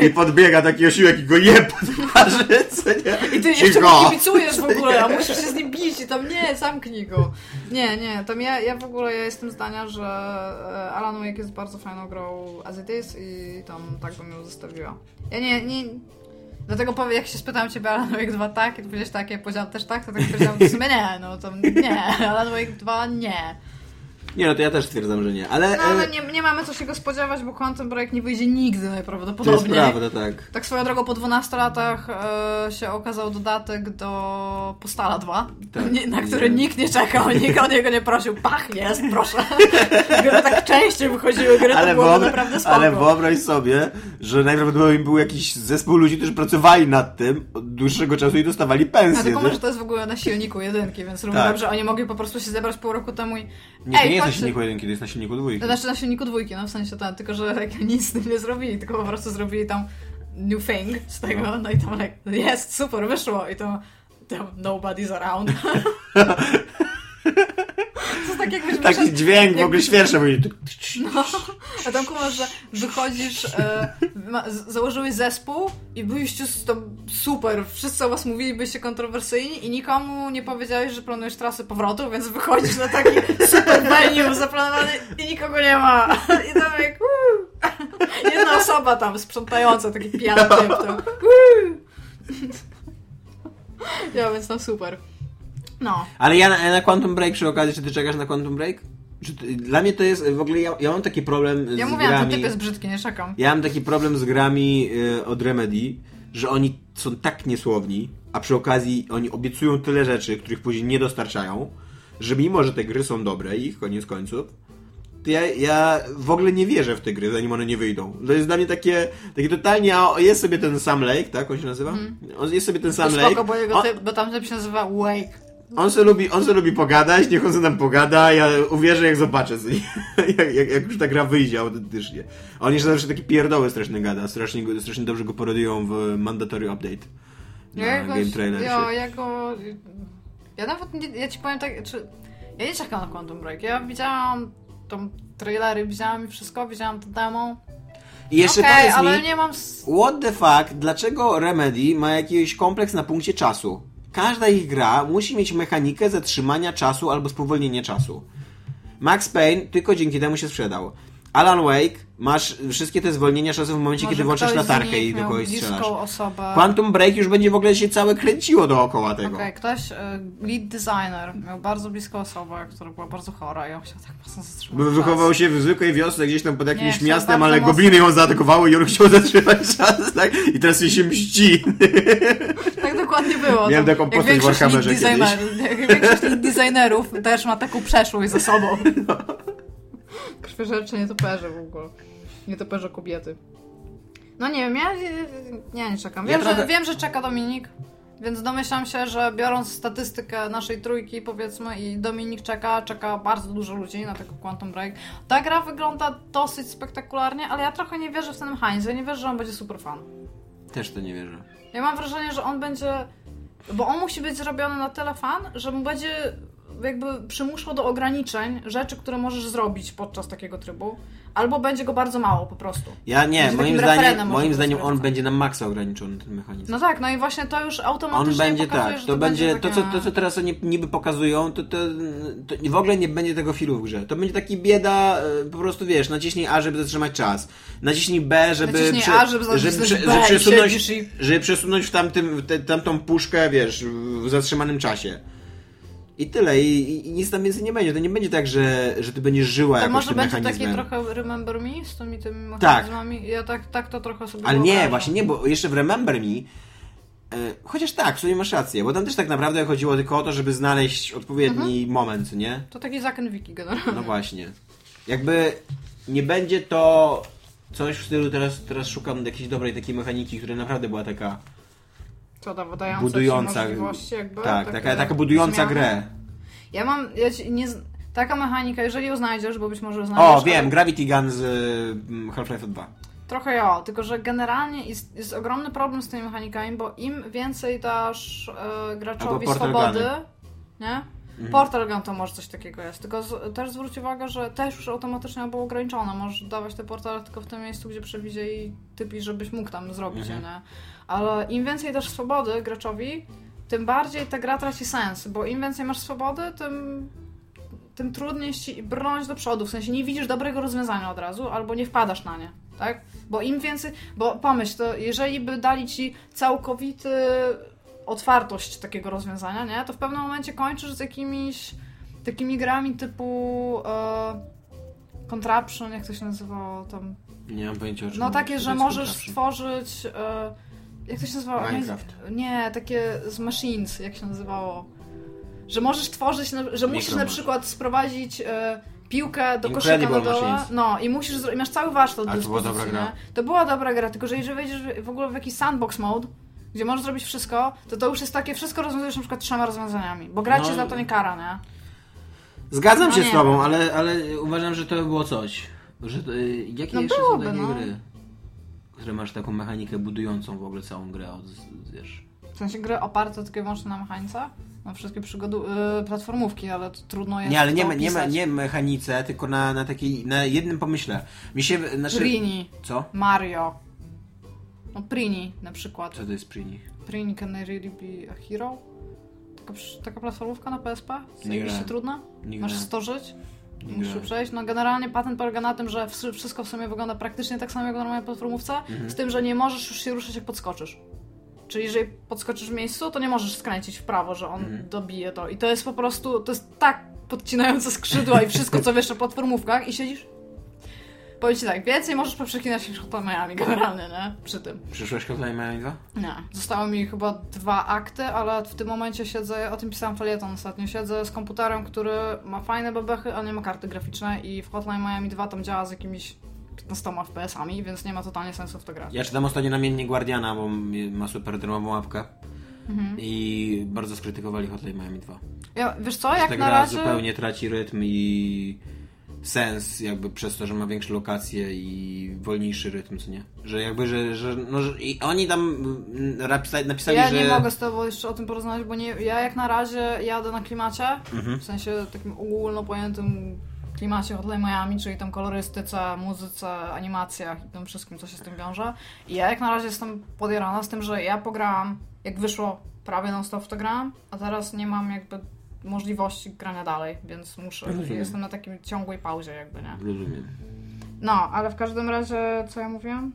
Speaker 2: I podbiega taki osiłek i go je po twarzy, co nie?
Speaker 3: I ty jeszcze mu kibicujesz w ogóle, a musisz się z nim bić i tam nie, zamknij go. Nie, nie, tam ja, ja w ogóle ja jestem zdania, że e, Alan Wake jest bardzo fajną grą as it is i tam tak bym ją zostawiła. Ja nie, nie... Dlatego powiem, jak się spytałem ciebie Alan Wake 2 tak, i ty powiedziałeś tak, ja powiedziałam też tak, to tak powiedziałam w sumie nie, no to nie, Alan Wake 2 nie.
Speaker 2: Nie no, to ja też stwierdzam, że nie, ale...
Speaker 3: No ale
Speaker 2: e,
Speaker 3: nie, nie mamy co się go spodziewać, bo Quantum Break nie wyjdzie nigdy
Speaker 2: to jest
Speaker 3: najprawdopodobniej.
Speaker 2: prawda, tak.
Speaker 3: Tak swoją drogą po 12 latach e, się okazał dodatek do Postala 2,
Speaker 2: Tak.
Speaker 3: nie, na który
Speaker 2: Nie.
Speaker 3: nikt nie czekał, nikt o niego nie prosił. Pach, jest, proszę. Gry tak częściej wychodziły, gry to
Speaker 2: Ale,
Speaker 3: było
Speaker 2: wyobra-
Speaker 3: naprawdę spoko.
Speaker 2: ale wyobraź sobie, że najprawdopodobniej był jakiś zespół ludzi, którzy pracowali nad tym od dłuższego czasu i dostawali pensję.
Speaker 3: tylko
Speaker 2: nie?
Speaker 3: może to jest w ogóle na silniku jedynki, więc równie
Speaker 2: Tak.
Speaker 3: dobrze oni mogli po prostu się zebrać pół roku temu i
Speaker 2: Nie, to
Speaker 3: Ej,
Speaker 2: nie jest na silniku jedynki, to jest na silniku dwójki.
Speaker 3: To znaczy na silniku dwójki, no w sensie tylko że nic z tym nie zrobili, tylko po prostu zrobili tam new thing z tego, no, i tam like, jest, super, wyszło i to tam nobody's around. to jest tak jakbyś
Speaker 2: Taki
Speaker 3: wyszedł-
Speaker 2: dźwięk w ogóle świersze. Mówi,
Speaker 3: No, a tam kumasz, że wychodzisz, e, ma, założyłeś zespół i byliście tam super, wszyscy o was mówili, byliście kontrowersyjni i nikomu nie powiedziałeś, że planujesz trasę powrotu, więc wychodzisz na taki super venue zaplanowany i nikogo nie ma. I tam jak uuu. jedna osoba tam sprzątająca, taki pijany typ tam. Ja, więc tam super. No.
Speaker 2: Ale ja na, na Quantum Break przy okazji, czy ty czekasz na Quantum Break? Dla mnie to jest, w ogóle ja, ja mam taki problem
Speaker 3: Ja
Speaker 2: z
Speaker 3: mówiłam,
Speaker 2: grami...
Speaker 3: ten typ jest brzydki, nie czekam.
Speaker 2: Ja mam taki problem z grami y, od Remedy, że oni są tak niesłowni, a przy okazji oni obiecują tyle rzeczy, których później nie dostarczają, że mimo, że te gry są dobre i koniec końców, to ja, ja w ogóle nie wierzę w te gry, zanim one nie wyjdą. To jest dla mnie takie, takie totalnie, a jest sobie ten Sam Lake, tak on się nazywa? On jest sobie ten Sam
Speaker 3: To
Speaker 2: Lake.
Speaker 3: spoko, bo, jego
Speaker 2: On-
Speaker 3: bo tam się nazywa Wake.
Speaker 2: On se, lubi, on se lubi pogadać, niech on se tam pogada, ja uwierzę jak zobaczę, jak, jak, jak już ta gra wyjdzie autentycznie. A on jeszcze zawsze taki pierdoły straszny gada, strasznie, strasznie dobrze go parodują w Mandatory Update. Na
Speaker 3: Ja
Speaker 2: game trailerze.
Speaker 3: ja, ja go... Ja nawet, nie, ja ci powiem tak, czy... Ja nie czekam na Quantum Break. Ja widziałam tą trailery, widziałam i wszystko, widziałam to demo.
Speaker 2: I jeszcze
Speaker 3: Okej,
Speaker 2: powiedz
Speaker 3: ale
Speaker 2: mi,
Speaker 3: nie mam...
Speaker 2: what the fuck, dlaczego Remedy ma jakiś kompleks na punkcie czasu? Każda ich gra musi mieć mechanikę zatrzymania czasu albo spowolnienia czasu. Max Payne tylko dzięki temu się sprzedał. Alan Wake, masz wszystkie te zwolnienia czasu w momencie,
Speaker 3: Może
Speaker 2: kiedy włączasz latarkę i do kogoś strzelasz.
Speaker 3: osobę.
Speaker 2: Quantum Break już będzie w ogóle się całe kręciło dookoła tego.
Speaker 3: Okej, ktoś, e, lead designer, miał bardzo bliską osobę, która była bardzo chora i on chciał tak mocno zatrzymać
Speaker 2: Bo wychował się w zwykłej wiosce gdzieś tam pod jakimś
Speaker 3: chciał
Speaker 2: miastem, ale
Speaker 3: mocno-
Speaker 2: gobliny ją zaatakowały i on chciał zatrzymać czas, tak? I teraz się mści.
Speaker 3: Tak dokładnie było.
Speaker 2: Miałem taką
Speaker 3: jak
Speaker 2: postać w
Speaker 3: większość lead
Speaker 2: Warhammerze
Speaker 3: designer, jak większość designerów też ma taką przeszłość za sobą. Krwiożercze nietoperze w ogóle. Nietoperze kobiety. No nie wiem, ja nie, nie czekam.
Speaker 2: Ja
Speaker 3: Wiem,
Speaker 2: trochę-
Speaker 3: że, wiem, że czeka Dominik, więc domyślam się, że biorąc statystykę naszej trójki, powiedzmy, i Dominik czeka, czeka bardzo dużo ludzi na tego Quantum Break. Ta gra wygląda dosyć spektakularnie, ale ja trochę nie wierzę w ten Heinz. Ja nie wierzę, że on będzie super fan.
Speaker 2: Też to nie wierzę.
Speaker 3: Ja mam wrażenie, że on będzie. Bo on musi być zrobiony na tyle fan, że mu będzie jakby przymuszał do ograniczeń rzeczy, które możesz zrobić podczas takiego trybu, albo będzie go bardzo mało po prostu.
Speaker 2: Ja nie,
Speaker 3: Będzie
Speaker 2: moim zdaniem, moim zdaniem on będzie na maksa ograniczony ten mechanizm.
Speaker 3: No tak, no i właśnie to już automatycznie
Speaker 2: On będzie
Speaker 3: pokazuje,
Speaker 2: tak,
Speaker 3: że
Speaker 2: to będzie, to co,
Speaker 3: takie-
Speaker 2: to co teraz oni niby pokazują, to, to, to w ogóle nie będzie tego filu w grze. To będzie taki bieda, e, po prostu wiesz, naciśnij A, żeby zatrzymać czas. Naciśnij B, żeby,
Speaker 3: Naciśnij A, żeby B i
Speaker 2: przesunąć,
Speaker 3: i-
Speaker 2: żeby przesunąć w tamtym, te, tamtą puszkę, wiesz, w zatrzymanym czasie. I tyle, i, i, nic tam więcej nie będzie. To nie będzie tak, że, że ty będziesz żyła
Speaker 3: To
Speaker 2: jakoś
Speaker 3: może
Speaker 2: tym
Speaker 3: będzie
Speaker 2: mechanizmem.
Speaker 3: taki trochę Remember Me z tymi tymi
Speaker 2: Tak.
Speaker 3: mechanizmami. Ja tak, tak to trochę sobie
Speaker 2: Ale nie, właśnie nie, bo jeszcze w Remember Me e, chociaż tak, w sumie masz rację, bo tam też tak naprawdę chodziło tylko o to, żeby znaleźć odpowiedni
Speaker 3: Mhm.
Speaker 2: moment, nie?
Speaker 3: To taki Zaken Wiki generalnie.
Speaker 2: No właśnie. Jakby nie będzie to coś w stylu teraz, teraz szukam jakiejś dobrej takiej mechaniki, która naprawdę była taka
Speaker 3: Co da,
Speaker 2: budująca.
Speaker 3: jakby.
Speaker 2: tak,
Speaker 3: takie
Speaker 2: taka, taka budująca
Speaker 3: zmiany.
Speaker 2: grę.
Speaker 3: Ja mam, ja ci nie, taka mechanika, jeżeli ją znajdziesz, bo być może znajdziesz.
Speaker 2: O,
Speaker 3: ale
Speaker 2: wiem, Gravity Gun z y, Half-Life 2.
Speaker 3: Trochę ja, tylko że generalnie jest, jest ogromny problem z tymi mechanikami, bo im więcej dasz e, graczowi swobody, nie?
Speaker 2: Mhm.
Speaker 3: Portal Gun to może coś takiego jest, tylko z, też zwróć uwagę, że też już automatycznie było ograniczone. Możesz dawać te portale tylko w tym miejscu, gdzie przewidzie i typi, żebyś mógł tam zrobić,
Speaker 2: Mhm.
Speaker 3: nie? Ale im więcej dasz swobody graczowi, tym bardziej ta gra traci sens, bo im więcej masz swobody, tym tym trudniej ci brnąć do przodu, w sensie nie widzisz dobrego rozwiązania od razu, albo nie wpadasz na nie, tak? Bo im więcej, bo pomyśl, to jeżeli by dali ci całkowity otwartość takiego rozwiązania, nie? To w pewnym momencie kończysz z jakimiś takimi grami typu e, Contraption, jak to się nazywało tam.
Speaker 2: Nie mam pojęcia o czym
Speaker 3: No takie, że możesz
Speaker 2: contraption.
Speaker 3: stworzyć. E, jak to się nazywało?
Speaker 2: Minecraft.
Speaker 3: Nie, takie z Machines, jak się nazywało. Że możesz tworzyć, że musisz na przykład sprowadzić e, piłkę do koszyka
Speaker 2: Incredible
Speaker 3: na dole. No i musisz i masz cały warsztat do
Speaker 2: to była dobra gra.
Speaker 3: nie? To była dobra gra, tylko że jeżeli wejdziesz w ogóle w jakiś sandbox mode, gdzie możesz zrobić wszystko, to to już jest takie, wszystko rozwiązujesz na przykład trzema rozwiązaniami, bo gra
Speaker 2: No.
Speaker 3: za to nie kara, nie?
Speaker 2: Zgadzam
Speaker 3: No
Speaker 2: się
Speaker 3: nie.
Speaker 2: z tobą, ale, ale uważam, że to by było coś. Że, y, jakie
Speaker 3: No
Speaker 2: jeszcze
Speaker 3: byłoby,
Speaker 2: są takie
Speaker 3: no.
Speaker 2: gry, które masz taką mechanikę budującą w ogóle całą grę od, wiesz...
Speaker 3: W sensie gry oparte tylko i wyłącznie na mechanice, na wszystkie przygodu, y, platformówki, ale to trudno jest
Speaker 2: Nie, ale nie, me- nie, me- nie mechanice, tylko na, na takiej, na jednym pomyśle. Mi się, znaczy...
Speaker 3: Prini,
Speaker 2: Co?
Speaker 3: Mario. No Prini na przykład.
Speaker 2: Co to jest Prini?
Speaker 3: Prini Can I Really Be a Hero? Taka, taka platformówka na PSP? Zajebiście trudna?
Speaker 2: Nie
Speaker 3: Masz
Speaker 2: grałem.
Speaker 3: 100 żyć?
Speaker 2: Nie
Speaker 3: Musisz
Speaker 2: grałem.
Speaker 3: przejść. No generalnie patent polega na tym, że wszy- wszystko w sumie wygląda praktycznie tak samo jak w normalnej platformówce,
Speaker 2: Mhm.
Speaker 3: z tym, że nie możesz już się ruszać jak podskoczysz. Czyli jeżeli podskoczysz w miejscu, to nie możesz skręcić w prawo, że on
Speaker 2: Mhm.
Speaker 3: dobije to. I to jest po prostu, to jest tak podcinające skrzydła i wszystko, co wiesz o platformówkach i siedzisz... Powiem ci tak, więcej możesz poprzekinać niż Hotmailami generalnie, nie? Przy tym.
Speaker 2: Przyszłeś Hotline Miami 2?
Speaker 3: Nie. Zostały mi chyba dwa akty, ale w tym momencie siedzę, o tym pisałam felieton ostatnio, siedzę z komputerem, który ma fajne bebechy, ale nie ma karty graficznej i w Hotline Miami 2 tam działa z jakimiś 15 FPS-ami, więc nie ma totalnie sensu w to grać.
Speaker 2: Ja czytam ostatnio namiennie Guardiana, bo ma super darmową łapkę.
Speaker 3: Mhm.
Speaker 2: I bardzo skrytykowali Hotline Miami 2.
Speaker 3: Ja, wiesz co, jak
Speaker 2: ta
Speaker 3: na
Speaker 2: gra
Speaker 3: razie...
Speaker 2: zupełnie traci rytm i sens jakby przez to, że ma większe lokacje i wolniejszy rytm, co nie? Że jakby, że, że, no, że i oni tam mm, napisa- napisali,
Speaker 3: Ja
Speaker 2: że...
Speaker 3: nie mogę z tobą jeszcze o tym porozmawiać, bo nie, ja jak na razie jadę na klimacie,
Speaker 2: Mhm.
Speaker 3: w sensie takim ogólno pojętym klimacie Hotline Miami, czyli tam kolorystyce, muzyce, animacjach i tym wszystkim, co się z tym wiąże. I ja jak na razie jestem podjarana z tym, że ja pograłam, jak wyszło, prawie non-stop w to grałam, a teraz nie mam jakby możliwości grania dalej, więc muszę,
Speaker 2: Rozumiem.
Speaker 3: jestem na takim ciągłej pauzie jakby, nie?
Speaker 2: Rozumiem.
Speaker 3: No, ale w każdym razie, co ja mówiłam?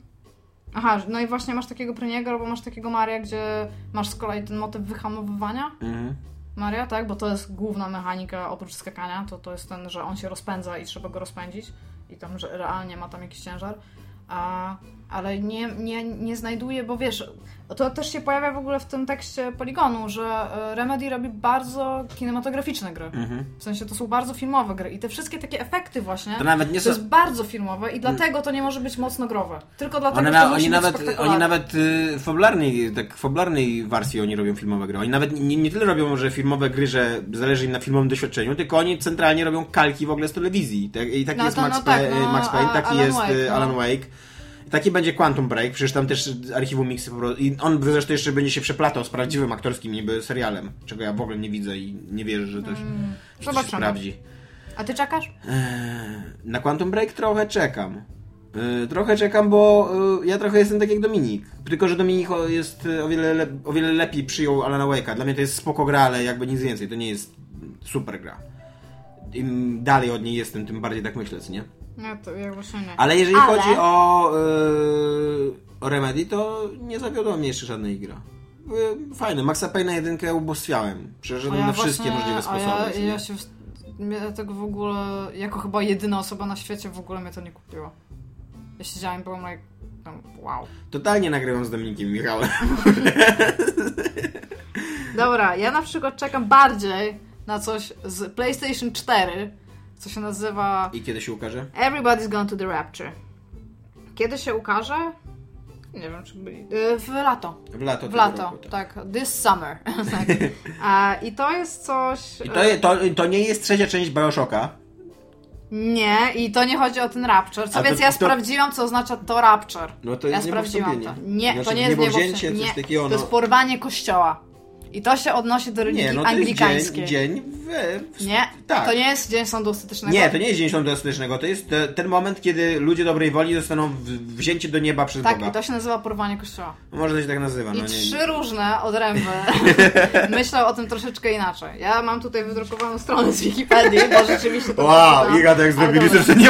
Speaker 3: Aha, no i właśnie masz takiego Pryniego, albo masz takiego Maria, gdzie masz z kolei ten motyw wyhamowywania
Speaker 2: Mhm.
Speaker 3: Maria, tak? Bo to jest główna mechanika oprócz skakania, to to jest ten, że on się rozpędza i trzeba go rozpędzić i tam, że realnie ma tam jakiś ciężar. A, ale nie, nie, nie znajduje, bo wiesz, to też się pojawia w ogóle w tym tekście Poligonu, że e, Remedy robi bardzo kinematograficzne gry.
Speaker 2: Mhm.
Speaker 3: W sensie to są bardzo filmowe gry i te wszystkie takie efekty właśnie,
Speaker 2: To nawet nie
Speaker 3: to
Speaker 2: są...
Speaker 3: jest bardzo filmowe i dlatego to nie może być mocno growe. Tylko dlatego,
Speaker 2: One na, oni, nawet, oni nawet y, w fabularnej, tak fabularnej wersji oni robią filmowe gry. Oni nawet nie, nie tyle robią, że filmowe gry, że zależy im na filmowym doświadczeniu, tylko oni centralnie robią kalki w ogóle z telewizji. Tak, I taki
Speaker 3: No
Speaker 2: jest
Speaker 3: to-
Speaker 2: Max,
Speaker 3: no tak,
Speaker 2: Payne,
Speaker 3: no,
Speaker 2: Max Payne, taki
Speaker 3: Alan
Speaker 2: jest
Speaker 3: Wake,
Speaker 2: y,
Speaker 3: no.
Speaker 2: Alan Wake. Taki będzie Quantum Break, przecież tam też archiwum Mixy po prostu. I on zresztą jeszcze będzie się przeplatał z prawdziwym aktorskim niby serialem, czego ja w ogóle nie widzę i nie wierzę, że to się, że to się sprawdzi.
Speaker 3: A ty czekasz?
Speaker 2: Eee, Na Quantum Break trochę czekam. Eee, Trochę czekam, bo e, ja trochę jestem tak jak Dominik. Tylko, że Dominik jest e, o wiele, lep, o wiele lepiej przyjął Alana Wake'a. Dla mnie to jest spoko gra, ale jakby nic więcej. To nie jest super gra. Im dalej od niej jestem, tym bardziej tak myślę, nie?
Speaker 3: Nie, to ja właśnie nie.
Speaker 2: Ale jeżeli
Speaker 3: Ale-
Speaker 2: chodzi o, e, o Remedy, to nie zawiodła mnie jeszcze żadnej gra. E, Fajne. Maxa Payne'a jedynkę ubóstwiałem. Przeszedłem
Speaker 3: A
Speaker 2: na wszystkie
Speaker 3: właśnie-
Speaker 2: możliwe
Speaker 3: a
Speaker 2: sposoby.
Speaker 3: Ja,
Speaker 2: co nie?
Speaker 3: ja się w- mnie tego w ogóle, jako chyba jedyna osoba na świecie w ogóle mnie to nie kupiła. Ja siedziałam i byłam like, no, wow.
Speaker 2: Totalnie nagrywam z Dominikiem Michałem.
Speaker 3: Dobra, ja na przykład czekam bardziej na coś z PlayStation 4, co się nazywa
Speaker 2: I kiedy się ukaże?
Speaker 3: Everybody's Gone to the Rapture. Kiedy się ukaże? Nie wiem, czy byli. y, W lato.
Speaker 2: W lato.
Speaker 3: W lato,
Speaker 2: roku,
Speaker 3: tak. This summer. tak. A, I to jest coś.
Speaker 2: I to, je- to, to nie jest trzecia część Bioshocka.
Speaker 3: Nie, i to nie chodzi o ten Rapture. Co
Speaker 2: A to-
Speaker 3: więc ja
Speaker 2: to-
Speaker 3: sprawdziłam, co oznacza to Rapture.
Speaker 2: No to
Speaker 3: ja
Speaker 2: jest
Speaker 3: sprawdziłam to. Nie,
Speaker 2: Znaczy,
Speaker 3: to nie jest
Speaker 2: niebowzięcie,
Speaker 3: Nie, to
Speaker 2: no.
Speaker 3: jest porwanie kościoła. I to się odnosi do religii
Speaker 2: Nie, no to jest
Speaker 3: anglikańskiej.
Speaker 2: dzień, dzień w, w,
Speaker 3: Nie,
Speaker 2: tak.
Speaker 3: to nie jest dzień sądu ostatecznego.
Speaker 2: Nie, to nie jest dzień sądu ostatecznego, to jest te, ten moment, kiedy ludzie dobrej woli zostaną w, wzięci do nieba przez
Speaker 3: Tak,
Speaker 2: Boga.
Speaker 3: i to się nazywa porwanie kościoła.
Speaker 2: No, Może to się tak nazywa,
Speaker 3: I
Speaker 2: no nie.
Speaker 3: trzy różne odręby myślą o tym troszeczkę inaczej. Ja mam tutaj wydrukowaną stronę z Wikipedii, bo rzeczywiście to
Speaker 2: Wow. Iga tak zrobili, nie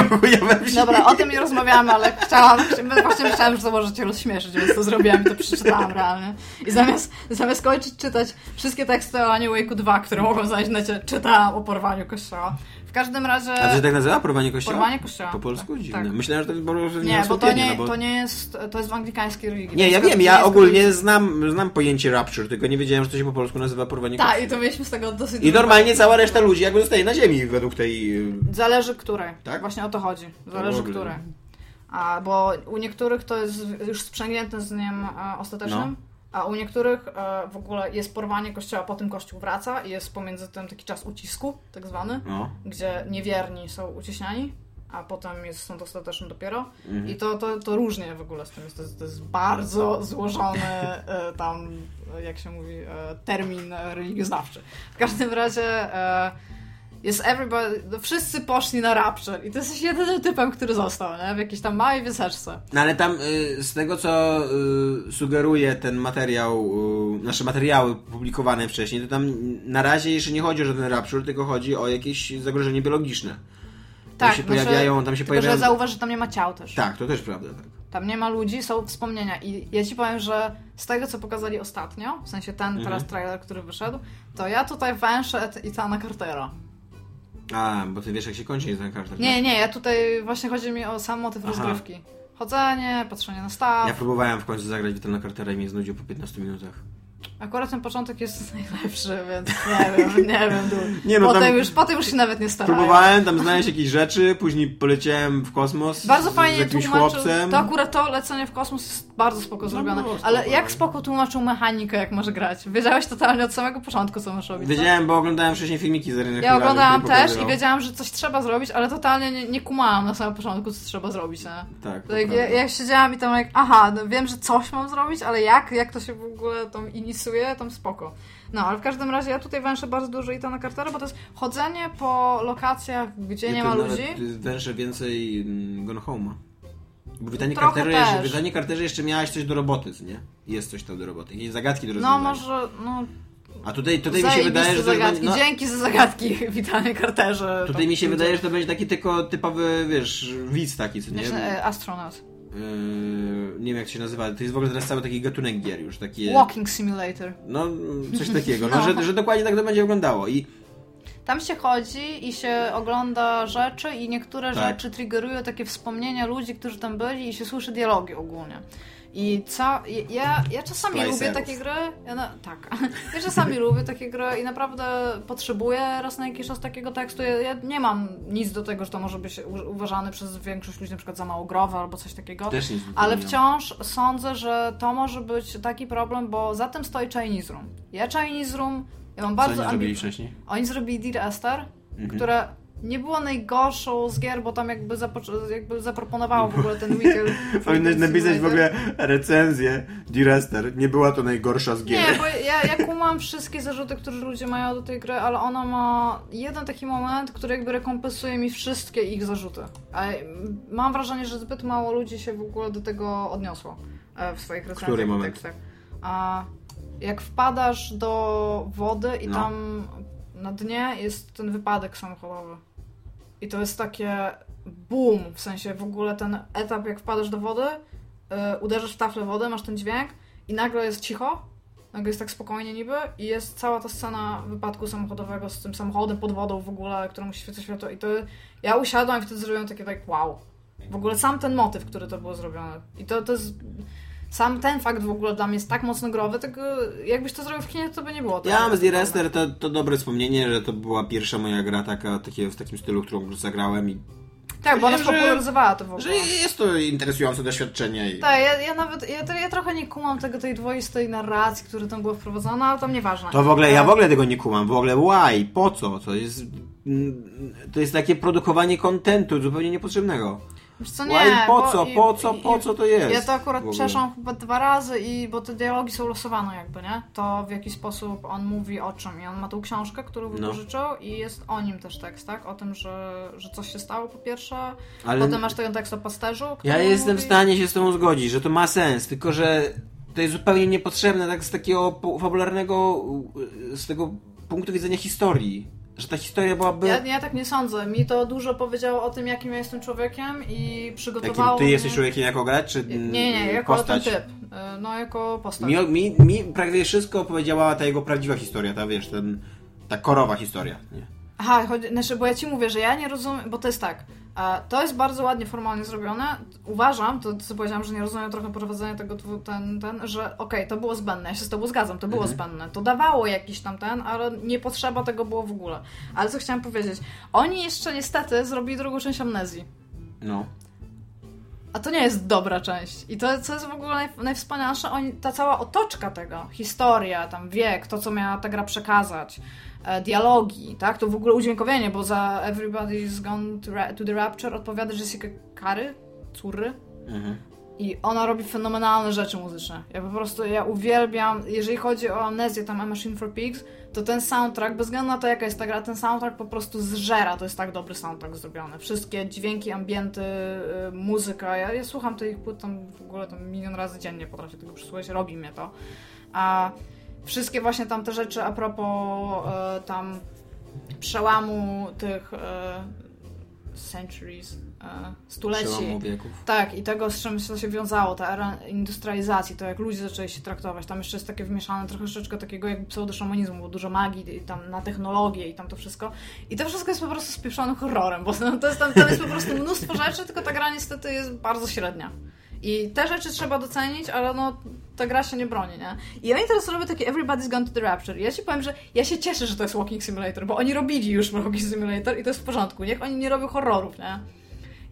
Speaker 2: się.
Speaker 3: Dobra, o tym nie rozmawiamy, ale chciałam, właśnie myślałam, że to może cię rozśmieszyć, więc to zrobiłam i to przeczytałam realnie. I zamiast, zamiast kończyć czytać wszystkie teksty o Aniu Wake'u 2, które mogą znaleźć na czytałam o porwaniu kościoła. W każdym razie...
Speaker 2: A to się tak nazywa? Porwanie kościoła?
Speaker 3: Porwanie kościoła.
Speaker 2: Po polsku?
Speaker 3: Tak,
Speaker 2: Dziwne.
Speaker 3: tak.
Speaker 2: Myślałem, że to jest po prostu
Speaker 3: Nie, bo to nie,
Speaker 2: no bo...
Speaker 3: to nie jest, to jest w anglikańskiej religii.
Speaker 2: Nie, ja
Speaker 3: To
Speaker 2: wiem, ja ogólnie znam, znam pojęcie rapture, tylko nie wiedziałem, że to się po polsku nazywa porwanie
Speaker 3: Tak,
Speaker 2: kościoła.
Speaker 3: i to mieliśmy z tego dosyć
Speaker 2: I normalnie cała reszta ludzi jakby zostaje na ziemi według tej... y,
Speaker 3: Zależy której.
Speaker 2: Tak?
Speaker 3: Właśnie o to chodzi. Zależy
Speaker 2: w ogóle.
Speaker 3: której. A, bo u niektórych to jest już sprzęgnięte z dniem e, ostatecznym,
Speaker 2: No.
Speaker 3: A u niektórych e, w ogóle jest porwanie kościoła, potem kościół wraca i jest pomiędzy tym taki czas ucisku, tak zwany,
Speaker 2: No.
Speaker 3: gdzie niewierni są uciśniani, a potem jest sąd ostateczny dopiero.
Speaker 2: Mhm.
Speaker 3: I to, to, to różnie w ogóle z tym jest. To jest, to jest bardzo złożony e, tam, e, jak się mówi, e, termin religioznawczy. W każdym razie e, jest everybody, no wszyscy poszli na Rapture i ty jesteś jedynym typem, który został, nie? W jakiejś tam małej wyseczce.
Speaker 2: No ale tam y, z tego, co y, sugeruje ten materiał, y, nasze materiały publikowane wcześniej, to tam na razie jeszcze nie chodzi o żaden rapture, tylko chodzi o jakieś zagrożenie biologiczne. Tam się
Speaker 3: znaczy,
Speaker 2: pojawiają, tam się
Speaker 3: Tylko,
Speaker 2: pojawiają...
Speaker 3: że zauważ, że tam nie ma ciał też.
Speaker 2: Tak, to też prawda, tak.
Speaker 3: Tam nie ma ludzi, są wspomnienia. I ja ci powiem, że z tego, co pokazali ostatnio, w sensie ten
Speaker 2: Mhm.
Speaker 3: teraz trailer, który wyszedł, to ja tutaj węszę et- Ethana Cartera.
Speaker 2: A, bo ty wiesz, jak się kończy nie ten karta.
Speaker 3: Nie, nie, ja tutaj właśnie chodzi mi o sam motyw
Speaker 2: Aha.
Speaker 3: rozgrywki. Chodzenie, patrzenie na staw.
Speaker 2: Ja próbowałem w końcu zagrać Witana Cartera i mnie znudził po 15 minutach.
Speaker 3: Akurat ten początek jest najlepszy, więc nie wiem, nie wiem.
Speaker 2: Nie, no
Speaker 3: potem,
Speaker 2: tam-
Speaker 3: już, potem już się nawet nie starałem.
Speaker 2: Próbowałem tam znaleźć jakieś rzeczy, później poleciałem w kosmos
Speaker 3: Bardzo
Speaker 2: z, z
Speaker 3: fajnie
Speaker 2: jakimś
Speaker 3: tłumaczył.
Speaker 2: chłopcem.
Speaker 3: To akurat to lecenie w kosmos jest bardzo spoko zrobione.
Speaker 2: było spoko,
Speaker 3: Ale jak
Speaker 2: no.
Speaker 3: spoko tłumaczył mechanikę, jak może grać? Wiedziałeś totalnie od samego początku, co masz robić.
Speaker 2: Wiedziałem, bo oglądałem wcześniej filmiki z Areny
Speaker 3: Ja oglądałam też i wiedziałam, że coś trzeba zrobić, ale totalnie nie, nie kumałam na samym początku, co trzeba zrobić. Nie?
Speaker 2: Tak,
Speaker 3: jak,
Speaker 2: prawda.
Speaker 3: ja, jak siedziałam i tam jak, aha, no wiem, że coś mam zrobić, ale jak, jak to się w ogóle tam inicjuje, tam spoko. No, ale w każdym razie ja tutaj węszę bardzo dużo i to na Cartera, bo to jest chodzenie po lokacjach, gdzie nie
Speaker 2: to
Speaker 3: ma ludzi.
Speaker 2: Węże więcej mm, Gone Home'a. Bo wydanie
Speaker 3: też.
Speaker 2: wydanie Carterze jeszcze miałaś coś do roboty, nie? Jest coś tam do roboty. Jakieś zagadki do
Speaker 3: No
Speaker 2: rozwiązania.
Speaker 3: może, no,
Speaker 2: A tutaj, tutaj mi się wydaje, że
Speaker 3: zagadki.
Speaker 2: no,
Speaker 3: Dzięki za zagadki, witanie Carterze.
Speaker 2: Tutaj mi się wydaje, że to będzie taki tylko typowy, wiesz, widz taki, co nie?
Speaker 3: E, astronaut.
Speaker 2: Yy, nie wiem jak się nazywa, to jest w ogóle teraz cały taki gatunek gier już, takie...
Speaker 3: Walking Simulator.
Speaker 2: No, coś takiego, no,
Speaker 3: No.
Speaker 2: że, że dokładnie tak to będzie wyglądało i
Speaker 3: Tam się chodzi i się ogląda rzeczy i niektóre
Speaker 2: Tak.
Speaker 3: rzeczy triggerują takie wspomnienia ludzi, którzy tam byli i się słyszy dialogi ogólnie. I co, ja, ja czasami
Speaker 2: Splicerów.
Speaker 3: lubię takie gry, ja na, tak, ja czasami lubię takie gry i naprawdę potrzebuję raz na jakiś czas takiego tekstu. Ja, ja nie mam nic do tego, że to może być uważane przez większość ludzi na przykład za mało growe albo coś takiego.
Speaker 2: też nic
Speaker 3: Ale wciąż sądzę, że to może być taki problem, bo za tym stoi Chinese Room. Ja Chinese Room, ja mam
Speaker 2: Co
Speaker 3: bardzo
Speaker 2: oni zrobili wcześniej?
Speaker 3: oni zrobili Dear Esther,
Speaker 2: Mhm.
Speaker 3: które nie było najgorszą z gier, bo tam jakby, zapo- jakby zaproponowało w ogóle ten weekend.
Speaker 2: Powinnaś napisać w ogóle recenzję Direster. Nie była to najgorsza z gier.
Speaker 3: Nie, bo ja, ja kumam wszystkie zarzuty, które ludzie mają do tej gry, ale ona ma jeden taki moment, który jakby rekompensuje mi wszystkie ich zarzuty. A mam wrażenie, że zbyt mało ludzi się w ogóle do tego odniosło e, w swoich recenzjach
Speaker 2: Który moment?
Speaker 3: tekstach. A jak wpadasz do wody i
Speaker 2: No.
Speaker 3: tam na dnie jest ten wypadek samochodowy. I to jest takie boom, w sensie w ogóle ten etap, jak wpadasz do wody, y, uderzasz w taflę wody, masz ten dźwięk i nagle jest cicho, nagle jest tak spokojnie niby i jest cała ta scena wypadku samochodowego z tym samochodem pod wodą w ogóle, któremu świeca światło i to ja usiadłam i wtedy zrobiłam takie tak wow. W ogóle sam ten motyw, który to było zrobione. I to, to jest... Sam ten fakt w ogóle dla mnie jest tak mocno growy, tego jakbyś to zrobił w kinie, to by nie było. tak
Speaker 2: Ja mam z
Speaker 3: zabawne.
Speaker 2: Direster to, to dobre wspomnienie, że to była pierwsza moja gra taka, takie, w takim stylu, którą już zagrałem i
Speaker 3: Tak, bo ona spopularyzowała to w ogóle.
Speaker 2: że jest to interesujące doświadczenie. I...
Speaker 3: Tak, ja, ja nawet, ja, ja trochę nie kumam tego, tej dwoistej narracji, która tam była wprowadzona, ale to nieważne.
Speaker 2: To w ogóle, ja
Speaker 3: E,
Speaker 2: w ogóle tego nie kumam. W ogóle why? Po co? To jest, to jest takie produkowanie kontentu zupełnie niepotrzebnego.
Speaker 3: Wiesz co, nie,
Speaker 2: Po
Speaker 3: bo
Speaker 2: co?
Speaker 3: i-
Speaker 2: Po co?
Speaker 3: i-
Speaker 2: Po co to jest?
Speaker 3: Ja to akurat przeszłam chyba dwa razy, i bo te dialogi są losowane jakby, nie? To w jaki sposób on mówi o czym. I on ma tą książkę, którą
Speaker 2: No.
Speaker 3: wypożyczył i jest o nim też tekst, tak? O tym, że, że coś się stało po pierwsze.
Speaker 2: Ale
Speaker 3: Potem masz ten tekst o pasterzu,
Speaker 2: ja jestem
Speaker 3: mówi...
Speaker 2: w stanie się z tobą zgodzić, że to ma sens, tylko że to jest zupełnie niepotrzebne tak z takiego po- fabularnego, z tego punktu widzenia historii. Że ta historia byłaby...
Speaker 3: Ja, ja tak nie sądzę. Mi to dużo powiedziało o tym, jakim ja jestem człowiekiem i przygotowało
Speaker 2: Jakim ty
Speaker 3: mnie...
Speaker 2: jesteś człowiekiem jako gracz, czy
Speaker 3: Nie, nie, jako
Speaker 2: postać?
Speaker 3: ten typ. Y, No, jako postać.
Speaker 2: Mi, mi, mi prawie wszystko opowiedziała ta jego prawdziwa historia, ta wiesz, ten, ta korowa historia. Nie?
Speaker 3: Aha, chodzi, znaczy, bo ja ci mówię, że ja nie rozumiem, bo to jest tak. To jest bardzo ładnie formalnie zrobione. Uważam, to co powiedziałam, że nie rozumiem trochę prowadzenia tego, ten, ten że okej, to było zbędne, ja się z tobą zgadzam, to było
Speaker 2: Mhm.
Speaker 3: zbędne. To dawało jakiś tam ten, ale nie potrzeba tego było w ogóle. Ale co chciałam powiedzieć, oni jeszcze niestety zrobili drugą część amnezji.
Speaker 2: No.
Speaker 3: A to nie jest dobra część. I to, co jest w ogóle naj, najwspanialsze, oni, ta cała otoczka tego, historia, tam wiek, to, co miała ta gra przekazać, dialogi, tak? To w ogóle udźwiękowienie, bo za Everybody's Gone to, Ra- to the Rapture odpowiada Jessica Kary, córy.
Speaker 2: Mhm.
Speaker 3: I ona robi fenomenalne rzeczy muzyczne. Ja po prostu, ja uwielbiam, jeżeli chodzi o amnezję, tam A Machine for Pigs, to ten soundtrack, bez względu na to jaka jest ta gra, ten soundtrack po prostu zżera, to jest tak dobry soundtrack zrobiony. Wszystkie dźwięki, ambienty, y, muzyka, ja, ja słucham tych płyt tam w ogóle tam milion razy dziennie, potrafię tego przysłuchać, robi mnie to. A wszystkie właśnie tam te rzeczy a propos e, tam przełamu tych e, centuries, e, stuleci.
Speaker 2: Przełomu wieków.
Speaker 3: Tak, i tego, z czym to się wiązało, ta era industrializacji, to jak ludzie zaczęli się traktować. Tam jeszcze jest takie wmieszane trochę troszeczkę takiego jakby pseudoszamanizmu, bo dużo magii i tam na technologię i tam to wszystko. I to wszystko jest po prostu spieprzonym horrorem, bo to jest, tam, tam jest po prostu mnóstwo rzeczy, tylko ta gra niestety jest bardzo średnia. I te rzeczy trzeba docenić, ale no ta gra się nie broni, nie? I oni teraz robią takie Everybody's Gone to the Rapture. I ja ci powiem, że ja się cieszę, że to jest Walking Simulator, bo oni robili już Walking Simulator i to jest w porządku. Niech oni nie robią horrorów, nie?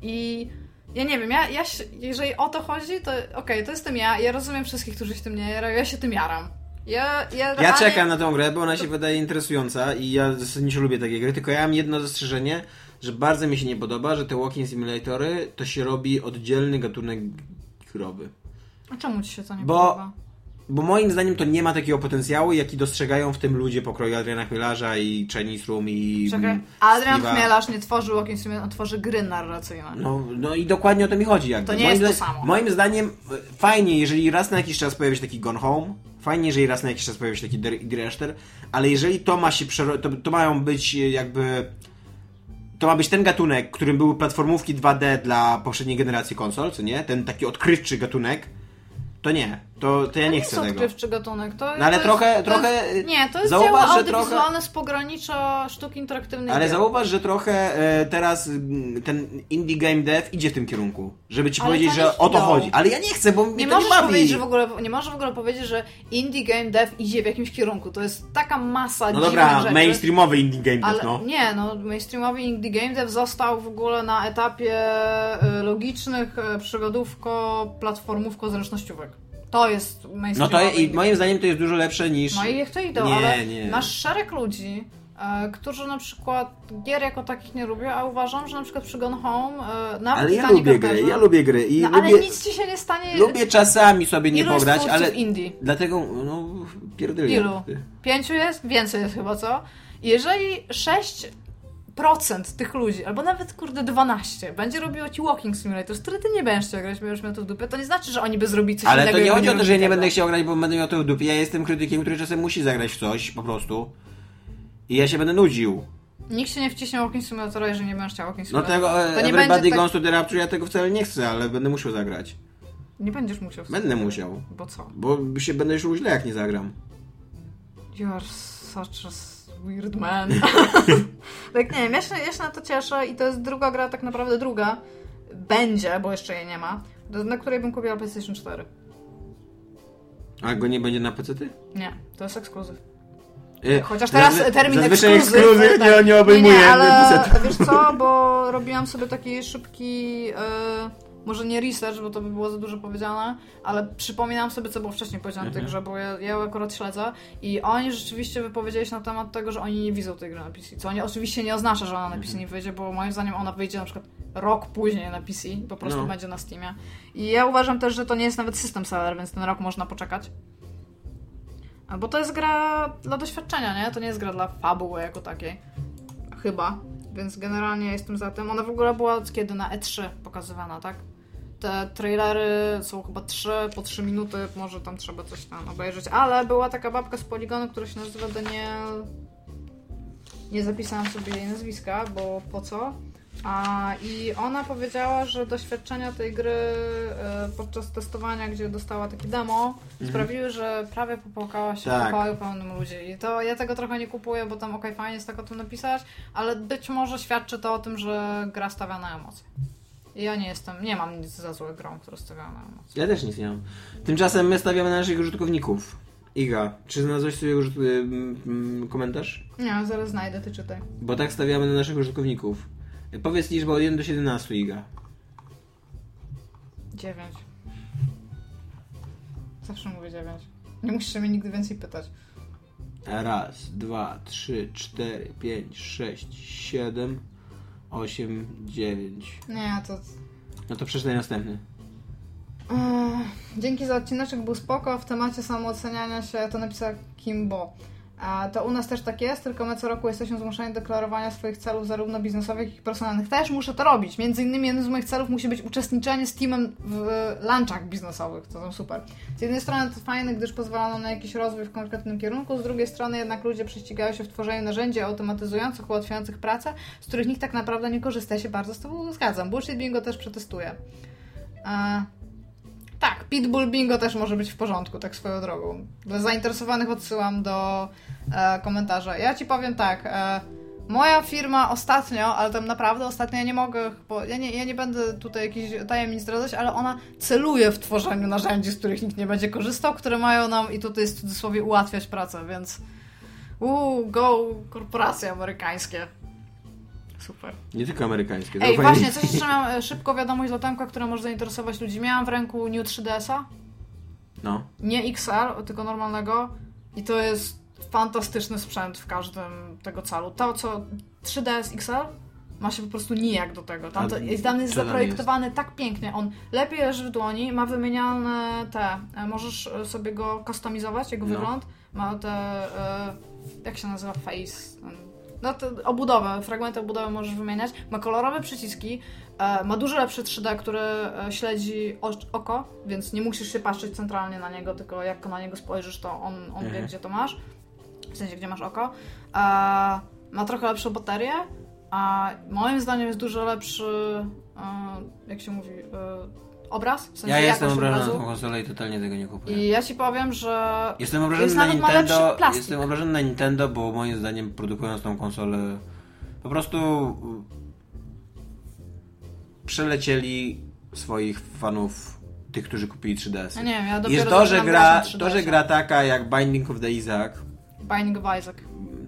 Speaker 3: I ja nie wiem, ja, ja się, jeżeli o to chodzi, to okej, to jestem ja, ja rozumiem wszystkich, którzy się tym nie jarają, ja się tym jaram. Ja, ja,
Speaker 2: Ja czekam na tą grę, bo ona się wydaje interesująca i ja zasadniczo lubię takie gry, tylko ja mam jedno zastrzeżenie, że bardzo mi się nie podoba, że te walking simulatory to się robi oddzielny gatunek
Speaker 3: A czemu ci się to nie
Speaker 2: Bo-
Speaker 3: podoba?
Speaker 2: Bo moim zdaniem to nie ma takiego potencjału, jaki dostrzegają w tym ludzie pokroju Adriana Chmielarza i Chinese Room i...
Speaker 3: Czekaj,
Speaker 2: mm,
Speaker 3: Adrian
Speaker 2: Steve'a.
Speaker 3: Chmielarz nie tworzy Walking Simulator, on tworzy gry narracyjne.
Speaker 2: No, no i dokładnie o to mi chodzi. Jakby.
Speaker 3: To nie
Speaker 2: moim
Speaker 3: jest to samo.
Speaker 2: Moim zdaniem e, fajnie, jeżeli raz na jakiś czas pojawi się taki Gone Home, fajnie, jeżeli raz na jakiś czas pojawi się taki Greszter, ale jeżeli to ma się przero- to, to mają być e, jakby to ma być ten gatunek, którym były platformówki 2D dla poprzedniej generacji konsol, co nie? Ten taki odkrywczy gatunek, to nie. To, to ja nie
Speaker 3: to
Speaker 2: chcę
Speaker 3: jest
Speaker 2: tego.
Speaker 3: odkrywczy gatunek. To,
Speaker 2: No ale
Speaker 3: to
Speaker 2: trochę-
Speaker 3: jest, to
Speaker 2: trochę,
Speaker 3: Jest, nie, to jest
Speaker 2: zauważ,
Speaker 3: dzieło audiowizualne
Speaker 2: trochę-
Speaker 3: z pogranicza sztuki interaktywnej.
Speaker 2: Ale
Speaker 3: gier.
Speaker 2: zauważ, że trochę e, teraz ten indie game dev idzie w tym kierunku. Żeby ci
Speaker 3: Ale
Speaker 2: powiedzieć,
Speaker 3: to
Speaker 2: że
Speaker 3: nie
Speaker 2: o to chodzi. Ale ja nie chcę, bo mnie
Speaker 3: Nie
Speaker 2: to
Speaker 3: możesz,
Speaker 2: nie bawi.
Speaker 3: powiedzieć, że w ogóle, nie możesz w ogóle powiedzieć, że indie game dev idzie w jakimś kierunku. To jest taka masa
Speaker 2: No dobra,
Speaker 3: rzeczy.
Speaker 2: mainstreamowy indie game dev,
Speaker 3: Ale
Speaker 2: no.
Speaker 3: nie, no mainstreamowy indie game dev został w ogóle na etapie y, logicznych y, przygodówko, platformówko-zręcznościówek. To jest
Speaker 2: No to i moim zdaniem to jest dużo lepsze niż...
Speaker 3: No i niech to idą,
Speaker 2: Nie,
Speaker 3: ale
Speaker 2: nie.
Speaker 3: masz szereg ludzi, e, którzy na przykład gier jako takich nie lubią, a uważam, że na przykład przy Gone Home, e, nawet
Speaker 2: Ale ja lubię gry, ja lubię gry i
Speaker 3: No
Speaker 2: lubię,
Speaker 3: ale nic ci się nie stanie.
Speaker 2: lubię czasami sobie nie
Speaker 3: Ilu
Speaker 2: pograć, ale
Speaker 3: indie?
Speaker 2: dlatego, no, pierdolę.
Speaker 3: Ilu? Pięciu jest? Więcej jest chyba, co? Jeżeli 6% tych ludzi, albo nawet kurde 12, będzie robiło ci Walking Simulator, który ty nie będziesz chciał grać, będziesz miał to w dupie, to nie znaczy, że oni by zrobili coś
Speaker 2: Ale
Speaker 3: innego.
Speaker 2: to nie chodzi o to, że ja nie będę chciał grać, bo będę miał to w dupie. Ja jestem krytykiem, który czasem musi zagrać w coś, po prostu. I ja się będę nudził.
Speaker 3: Nikt się nie wciśnie Walking Simulatora, jeżeli nie będziesz chciał Walking
Speaker 2: No
Speaker 3: Simulatora.
Speaker 2: tego,
Speaker 3: to nie
Speaker 2: Everybody
Speaker 3: tak...
Speaker 2: Goes to the Rapture, ja tego wcale nie chcę, ale będę musiał zagrać.
Speaker 3: Nie będziesz musiał.
Speaker 2: Będę musiał.
Speaker 3: Bo co?
Speaker 2: Bo się będę czuł źle, jak nie zagram.
Speaker 3: You are such a weird man. tak nie wiem, ja się, ja się na to cieszę i to jest druga gra, tak naprawdę druga. Będzie, bo jeszcze jej nie ma. Na której bym kupiła PlayStation 4.
Speaker 2: A go nie będzie na PC-ty?
Speaker 3: Nie, to jest ekskluzyw.
Speaker 2: Y,
Speaker 3: Chociaż teraz
Speaker 2: zazwy-
Speaker 3: termin
Speaker 2: zazwyczaj
Speaker 3: ekskluzyw... tak.
Speaker 2: nie, nie obejmuje
Speaker 3: Nie, ale wiesz co, bo robiłam sobie taki szybki... e, może nie research, bo to by było za dużo powiedziane, ale przypominam sobie, co było wcześniej powiedziane w tej
Speaker 2: Mhm.
Speaker 3: grze, bo ja, ja akurat śledzę i oni rzeczywiście wypowiedzieli się na temat tego, że oni nie widzą tej gry na PC, co nie, oczywiście nie oznacza, że ona na
Speaker 2: Mhm.
Speaker 3: PC nie wyjdzie, bo moim zdaniem ona wyjdzie na przykład rok później na PC, po prostu
Speaker 2: No.
Speaker 3: będzie na Steamie. I ja uważam też, że to nie jest nawet system seller, więc ten rok można poczekać. Bo to jest gra dla doświadczenia, nie? To nie jest gra dla fabuły jako takiej. Chyba. Więc generalnie jestem za tym. Ona w ogóle była od kiedy na E3 pokazywana, tak? Te trailery są chyba 3 po 3 minuty, może tam trzeba coś tam obejrzeć. Ale była taka babka z poligonu, która się nazywa Daniel. Nie zapisałam sobie jej nazwiska, bo po co? A, I ona powiedziała, że doświadczenia tej gry e, podczas testowania, gdzie dostała takie demo, sprawiły, że prawie popłakała się
Speaker 2: Tak.
Speaker 3: w pokoju pełnym ludzi. I to ja tego trochę nie kupuję, bo tam okej, fajnie jest tak o tym napisać, ale być może świadczy to o tym, że gra stawia na emocje. Ja nie jestem, nie mam nic za złe grą, która stawia na emocje.
Speaker 2: Ja też nic nie mam. Tymczasem my stawiamy na naszych użytkowników. Iga, czy znalazłeś sobie ym, ym, komentarz?
Speaker 3: Nie, zaraz znajdę, ty czytaj.
Speaker 2: Bo tak stawiamy na naszych użytkowników. Powiedz liczbę od 1 do 17, Iga.
Speaker 3: Dziewięć. Zawsze mówię dziewięć. Nie musisz mnie nigdy więcej pytać.
Speaker 2: Raz, dwa, trzy, cztery, pięć, sześć, siedem, osiem, dziewięć.
Speaker 3: Nie, to...
Speaker 2: No to przeczytaj następny.
Speaker 3: Dzięki za odcineczek, był spoko. W temacie samooceniania się to napisał Kimbo. To u nas też tak jest, tylko my co roku jesteśmy zmuszeni do deklarowania swoich celów zarówno biznesowych, jak i personalnych. Też muszę to robić. Między innymi jednym z moich celów musi być uczestniczenie z teamem w lunchach biznesowych. To są super. Z jednej strony to fajne, gdyż pozwala na jakiś rozwój w konkretnym kierunku, z drugiej strony jednak ludzie prześcigają się w tworzeniu narzędzi automatyzujących, ułatwiających pracę, z których nikt tak naprawdę nie korzysta. Ja się bardzo z Tobą zgadzam. Bullshit Bingo też przetestuję. A... Tak, Pitbull Bingo też może być w porządku, tak swoją drogą. Dla zainteresowanych odsyłam do e, komentarza. Ja ci powiem tak. E, moja firma ostatnio, ale tam naprawdę ostatnio ja nie mogę, bo ja nie, ja nie będę tutaj jakichś tajemnic zdradzać, ale ona celuje w tworzeniu narzędzi, z których nikt nie będzie korzystał, które mają nam i tutaj jest w cudzysłowie ułatwiać pracę, więc uuu, go korporacje amerykańskie. Super.
Speaker 2: Nie tylko amerykańskie. to
Speaker 3: Ej,
Speaker 2: fajnie.
Speaker 3: właśnie, coś jeszcze miałam e, szybko wiadomość dla Tomka, która może zainteresować ludzi. Miałam w ręku New 3DS-a,
Speaker 2: No.
Speaker 3: nie XL, tylko normalnego i to jest fantastyczny sprzęt w każdym tego calu. To, co 3DS XL ma się po prostu nijak do tego. Tam to, jest, tam jest zaprojektowany tak pięknie. On lepiej leży w dłoni, ma wymienialne te, e, możesz e, sobie go kustomizować, jego
Speaker 2: No.
Speaker 3: wygląd. Ma te, jak się nazywa, face, ten- no to obudowę, fragmenty obudowy możesz wymieniać. Ma kolorowe przyciski, e, ma dużo lepsze 3D, które e, śledzi oko, więc nie musisz się patrzeć centralnie na niego, tylko jak na niego spojrzysz, to on, on wie,
Speaker 2: Mhm.
Speaker 3: gdzie to masz. W sensie, gdzie masz oko. E, ma trochę lepszą baterię, a moim zdaniem jest dużo lepszy, jak się mówi, obraz. W sensie
Speaker 2: Ja jestem obrażony na
Speaker 3: obrazu.
Speaker 2: tą konsolę i totalnie tego nie kupuję.
Speaker 3: I ja ci powiem, że
Speaker 2: Jestem obrażony
Speaker 3: jest
Speaker 2: na Nintendo. Jestem obrażony na Nintendo, bo moim zdaniem produkując tą konsolę po prostu y, przelecieli swoich fanów, tych, którzy kupili 3DS.
Speaker 3: ja nie wiem, ja dopiero
Speaker 2: Jest to, że gra,
Speaker 3: na
Speaker 2: to, że
Speaker 3: 3DS-a.
Speaker 2: gra taka jak Binding of the Isaac,
Speaker 3: Binding of Isaac.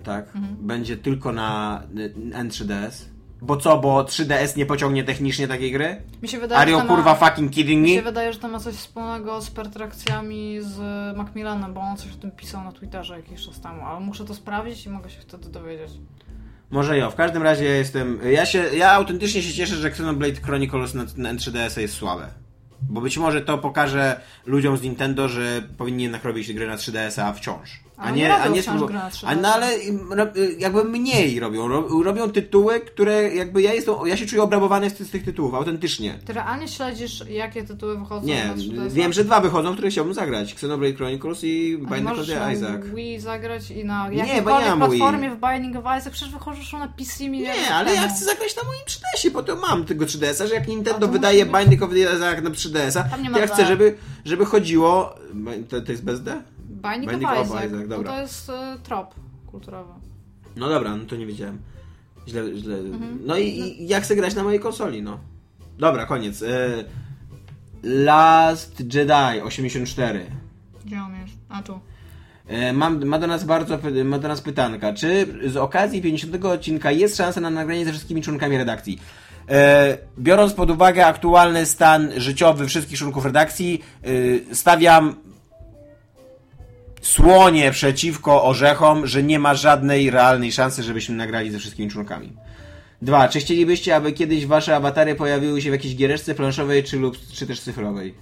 Speaker 2: tak,
Speaker 3: Mhm.
Speaker 2: będzie tylko na y, N3DS. Bo co, bo 3DS nie pociągnie technicznie takiej gry?
Speaker 3: Mi się wydaje,
Speaker 2: Are
Speaker 3: ma-
Speaker 2: kurwa fucking kidding
Speaker 3: Mi się
Speaker 2: me?
Speaker 3: wydaje, że to ma coś wspólnego z pertrakcjami z Macmillanem, bo on coś o tym pisał na Twitterze jakiś czas temu, ale muszę to sprawdzić i mogę się wtedy dowiedzieć.
Speaker 2: Może ja, w każdym razie jestem. Ja się. Ja autentycznie się cieszę, że Xenoblade Chronicles na, na N3DS jest słabe. Bo być może to pokaże ludziom z Nintendo, że powinni jednak robić gry na 3DS-a wciąż. A
Speaker 3: Ale
Speaker 2: nie,
Speaker 3: nie
Speaker 2: a nie
Speaker 3: na 3DS-a.
Speaker 2: a, no ale im ro- jakby mniej robią. Ro- Robią tytuły, które jakby ja jestem. Ja się czuję obrabowany z, tych tytułów, autentycznie.
Speaker 3: Ty realnie śledzisz, jakie tytuły wychodzą
Speaker 2: Nie,
Speaker 3: na 3DS?
Speaker 2: wiem, że dwa wychodzą, które chciałbym zagrać. Xenoblade Chronicles i
Speaker 3: A nie
Speaker 2: Binding of the Isaac.
Speaker 3: Wii zagrać i na
Speaker 2: Nie, bo nie
Speaker 3: jakiejkolwiek
Speaker 2: mam
Speaker 3: platformie w Binding of Isaac, przecież wychodzisz na PC miliard
Speaker 2: Nie, ale ja chcę zagrać na moim 3DS-ie, po to mam tego 3DS-a, że jak
Speaker 3: A
Speaker 2: Nintendo wydaje Binding of the Isaac na 3DS-a,
Speaker 3: Tam nie
Speaker 2: to ja chcę, żeby, żeby chodziło... To, to jest bez D?
Speaker 3: Binding,
Speaker 2: Binding
Speaker 3: of Isaac,
Speaker 2: Isaac, dobra.
Speaker 3: to jest e, trop kulturowy.
Speaker 2: No dobra, no to nie wiedziałem. Źle, źle.
Speaker 3: Mhm.
Speaker 2: No i, i ja chcę grać na mojej konsoli, no. Dobra, koniec. E, Last Jedi 84.
Speaker 3: Gdzie on jest? A tu.
Speaker 2: E, Mam, ma, do nas bardzo, ma do nas pytanka. Czy z okazji 50 odcinka jest szansa na nagranie ze wszystkimi członkami redakcji? Biorąc pod uwagę aktualny stan życiowy wszystkich członków redakcji, stawiam słonie przeciwko orzechom, że nie ma żadnej realnej szansy, żebyśmy nagrali ze wszystkimi członkami. Dwa, czy chcielibyście, aby kiedyś wasze awatary pojawiły się w jakiejś giereczce planszowej, czy, lub, czy też cyfrowej?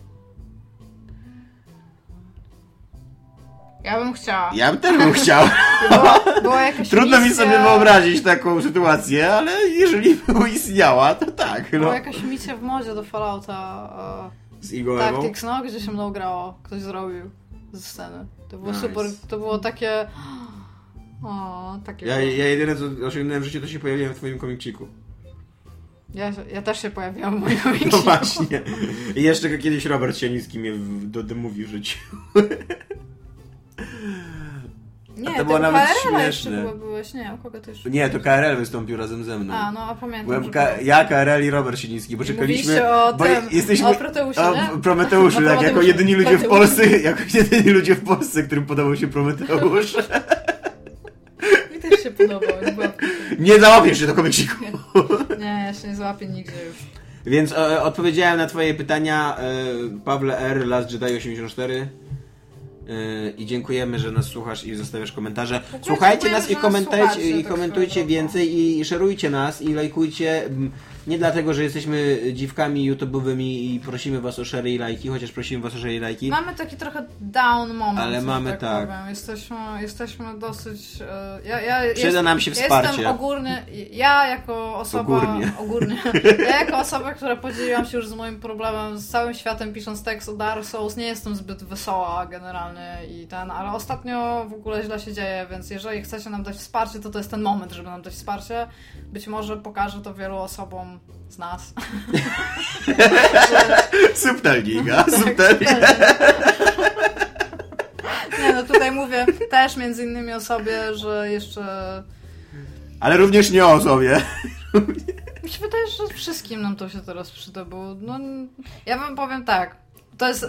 Speaker 3: Ja bym chciała.
Speaker 2: Ja bym też bym chciał.
Speaker 3: Była, była jakaś
Speaker 2: Trudno mi
Speaker 3: misja,
Speaker 2: sobie wyobrazić taką sytuację, ale jeżeli by istniała, to tak. No.
Speaker 3: Była jakaś misja w modzie do Fallouta
Speaker 2: Z
Speaker 3: e,
Speaker 2: Igor
Speaker 3: Tactics, no, gdzie się mną grało. Ktoś zrobił ze sceny. To było
Speaker 2: Nice.
Speaker 3: super, to było takie... O, takie
Speaker 2: Ja, ja jedyne co osiągnąłem w życiu, to się pojawiłem w twoim komikciku.
Speaker 3: Ja, ja też się pojawiłam w moim komiksiku.
Speaker 2: No właśnie. I jeszcze kiedyś Robert Sianicki mnie w, do The Movie wrzucił.
Speaker 3: Nie,
Speaker 2: A to było nawet
Speaker 3: jeszcze
Speaker 2: śmieszne.
Speaker 3: chyba byłeś. Nie, u kogo ty jeszcze?
Speaker 2: Nie, to KRL wystąpił razem ze mną.
Speaker 3: A, no a pamiętam,
Speaker 2: Byłem K- ja, KRL i Robert Sinicki, bo czekaliśmy...
Speaker 3: o
Speaker 2: bo
Speaker 3: tym,
Speaker 2: jesteśmy,
Speaker 3: o Proteuszu,
Speaker 2: o
Speaker 3: nie?
Speaker 2: Prometeuszu, tak, jako jedyni ludzie w. Polsce, jako jedyni ludzie w Polsce, którym podobał się Prometeusz.
Speaker 3: Mi też się podobał. Nie.
Speaker 2: Nie załapiesz się do komiksiku.
Speaker 3: nie, ja się nie złapię nigdzie już.
Speaker 2: Więc e, odpowiedziałem na twoje pytania, e, Pawle R, Last Jedi 84. E, I dziękujemy, że nas słuchasz i zostawiasz komentarze. Słuchajcie
Speaker 3: dziękujemy,
Speaker 2: nas i komentajcie, i
Speaker 3: tak
Speaker 2: komentujcie
Speaker 3: swoją
Speaker 2: więcej i szerujcie nas i lajkujcie. Nie dlatego, że jesteśmy dziwkami YouTube'owymi i prosimy was o share i lajki, chociaż prosimy was o share i lajki.
Speaker 3: Mamy taki trochę down moment.
Speaker 2: Ale mamy tak.
Speaker 3: Powiem. Jesteśmy, jesteśmy dosyć. e, Ja, ja
Speaker 2: Przyda
Speaker 3: jest,
Speaker 2: nam się wsparcie.
Speaker 3: Jestem ogórny. Ja jako osoba.
Speaker 2: Ogórnie.
Speaker 3: ogólnie. Ja jako osoba, która podzieliłam się już z moim problemem z całym światem pisząc tekst o Dark Souls, nie jestem zbyt wesoła generalnie i ten, ale ostatnio w ogóle źle się dzieje, więc jeżeli chcecie nam dać wsparcie, to to jest ten moment, żeby nam dać wsparcie. Być może pokażę to wielu osobom z nas.
Speaker 2: Subtelniga,
Speaker 3: Tak,
Speaker 2: subtelniga.
Speaker 3: Nie, no tutaj mówię też między innymi o sobie, że jeszcze...
Speaker 2: Ale również nie o sobie.
Speaker 3: Mi się wydaje, że wszystkim nam to się teraz przyda, bo no, ja wam powiem tak, to jest e,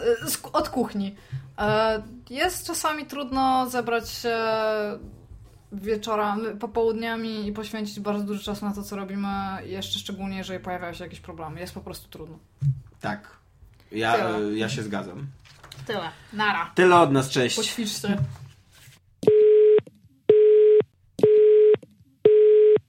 Speaker 3: od kuchni. E, Jest czasami trudno zebrać się wieczorami, popołudniami i poświęcić bardzo dużo czasu na to, co robimy, jeszcze szczególnie, jeżeli pojawiają się jakieś problemy. Jest po prostu trudno.
Speaker 2: Tak. Ja,
Speaker 3: Tyle.
Speaker 2: ja się zgadzam.
Speaker 3: Tyle. Nara.
Speaker 2: Tyle od nas, cześć.
Speaker 3: Poćwiczcie.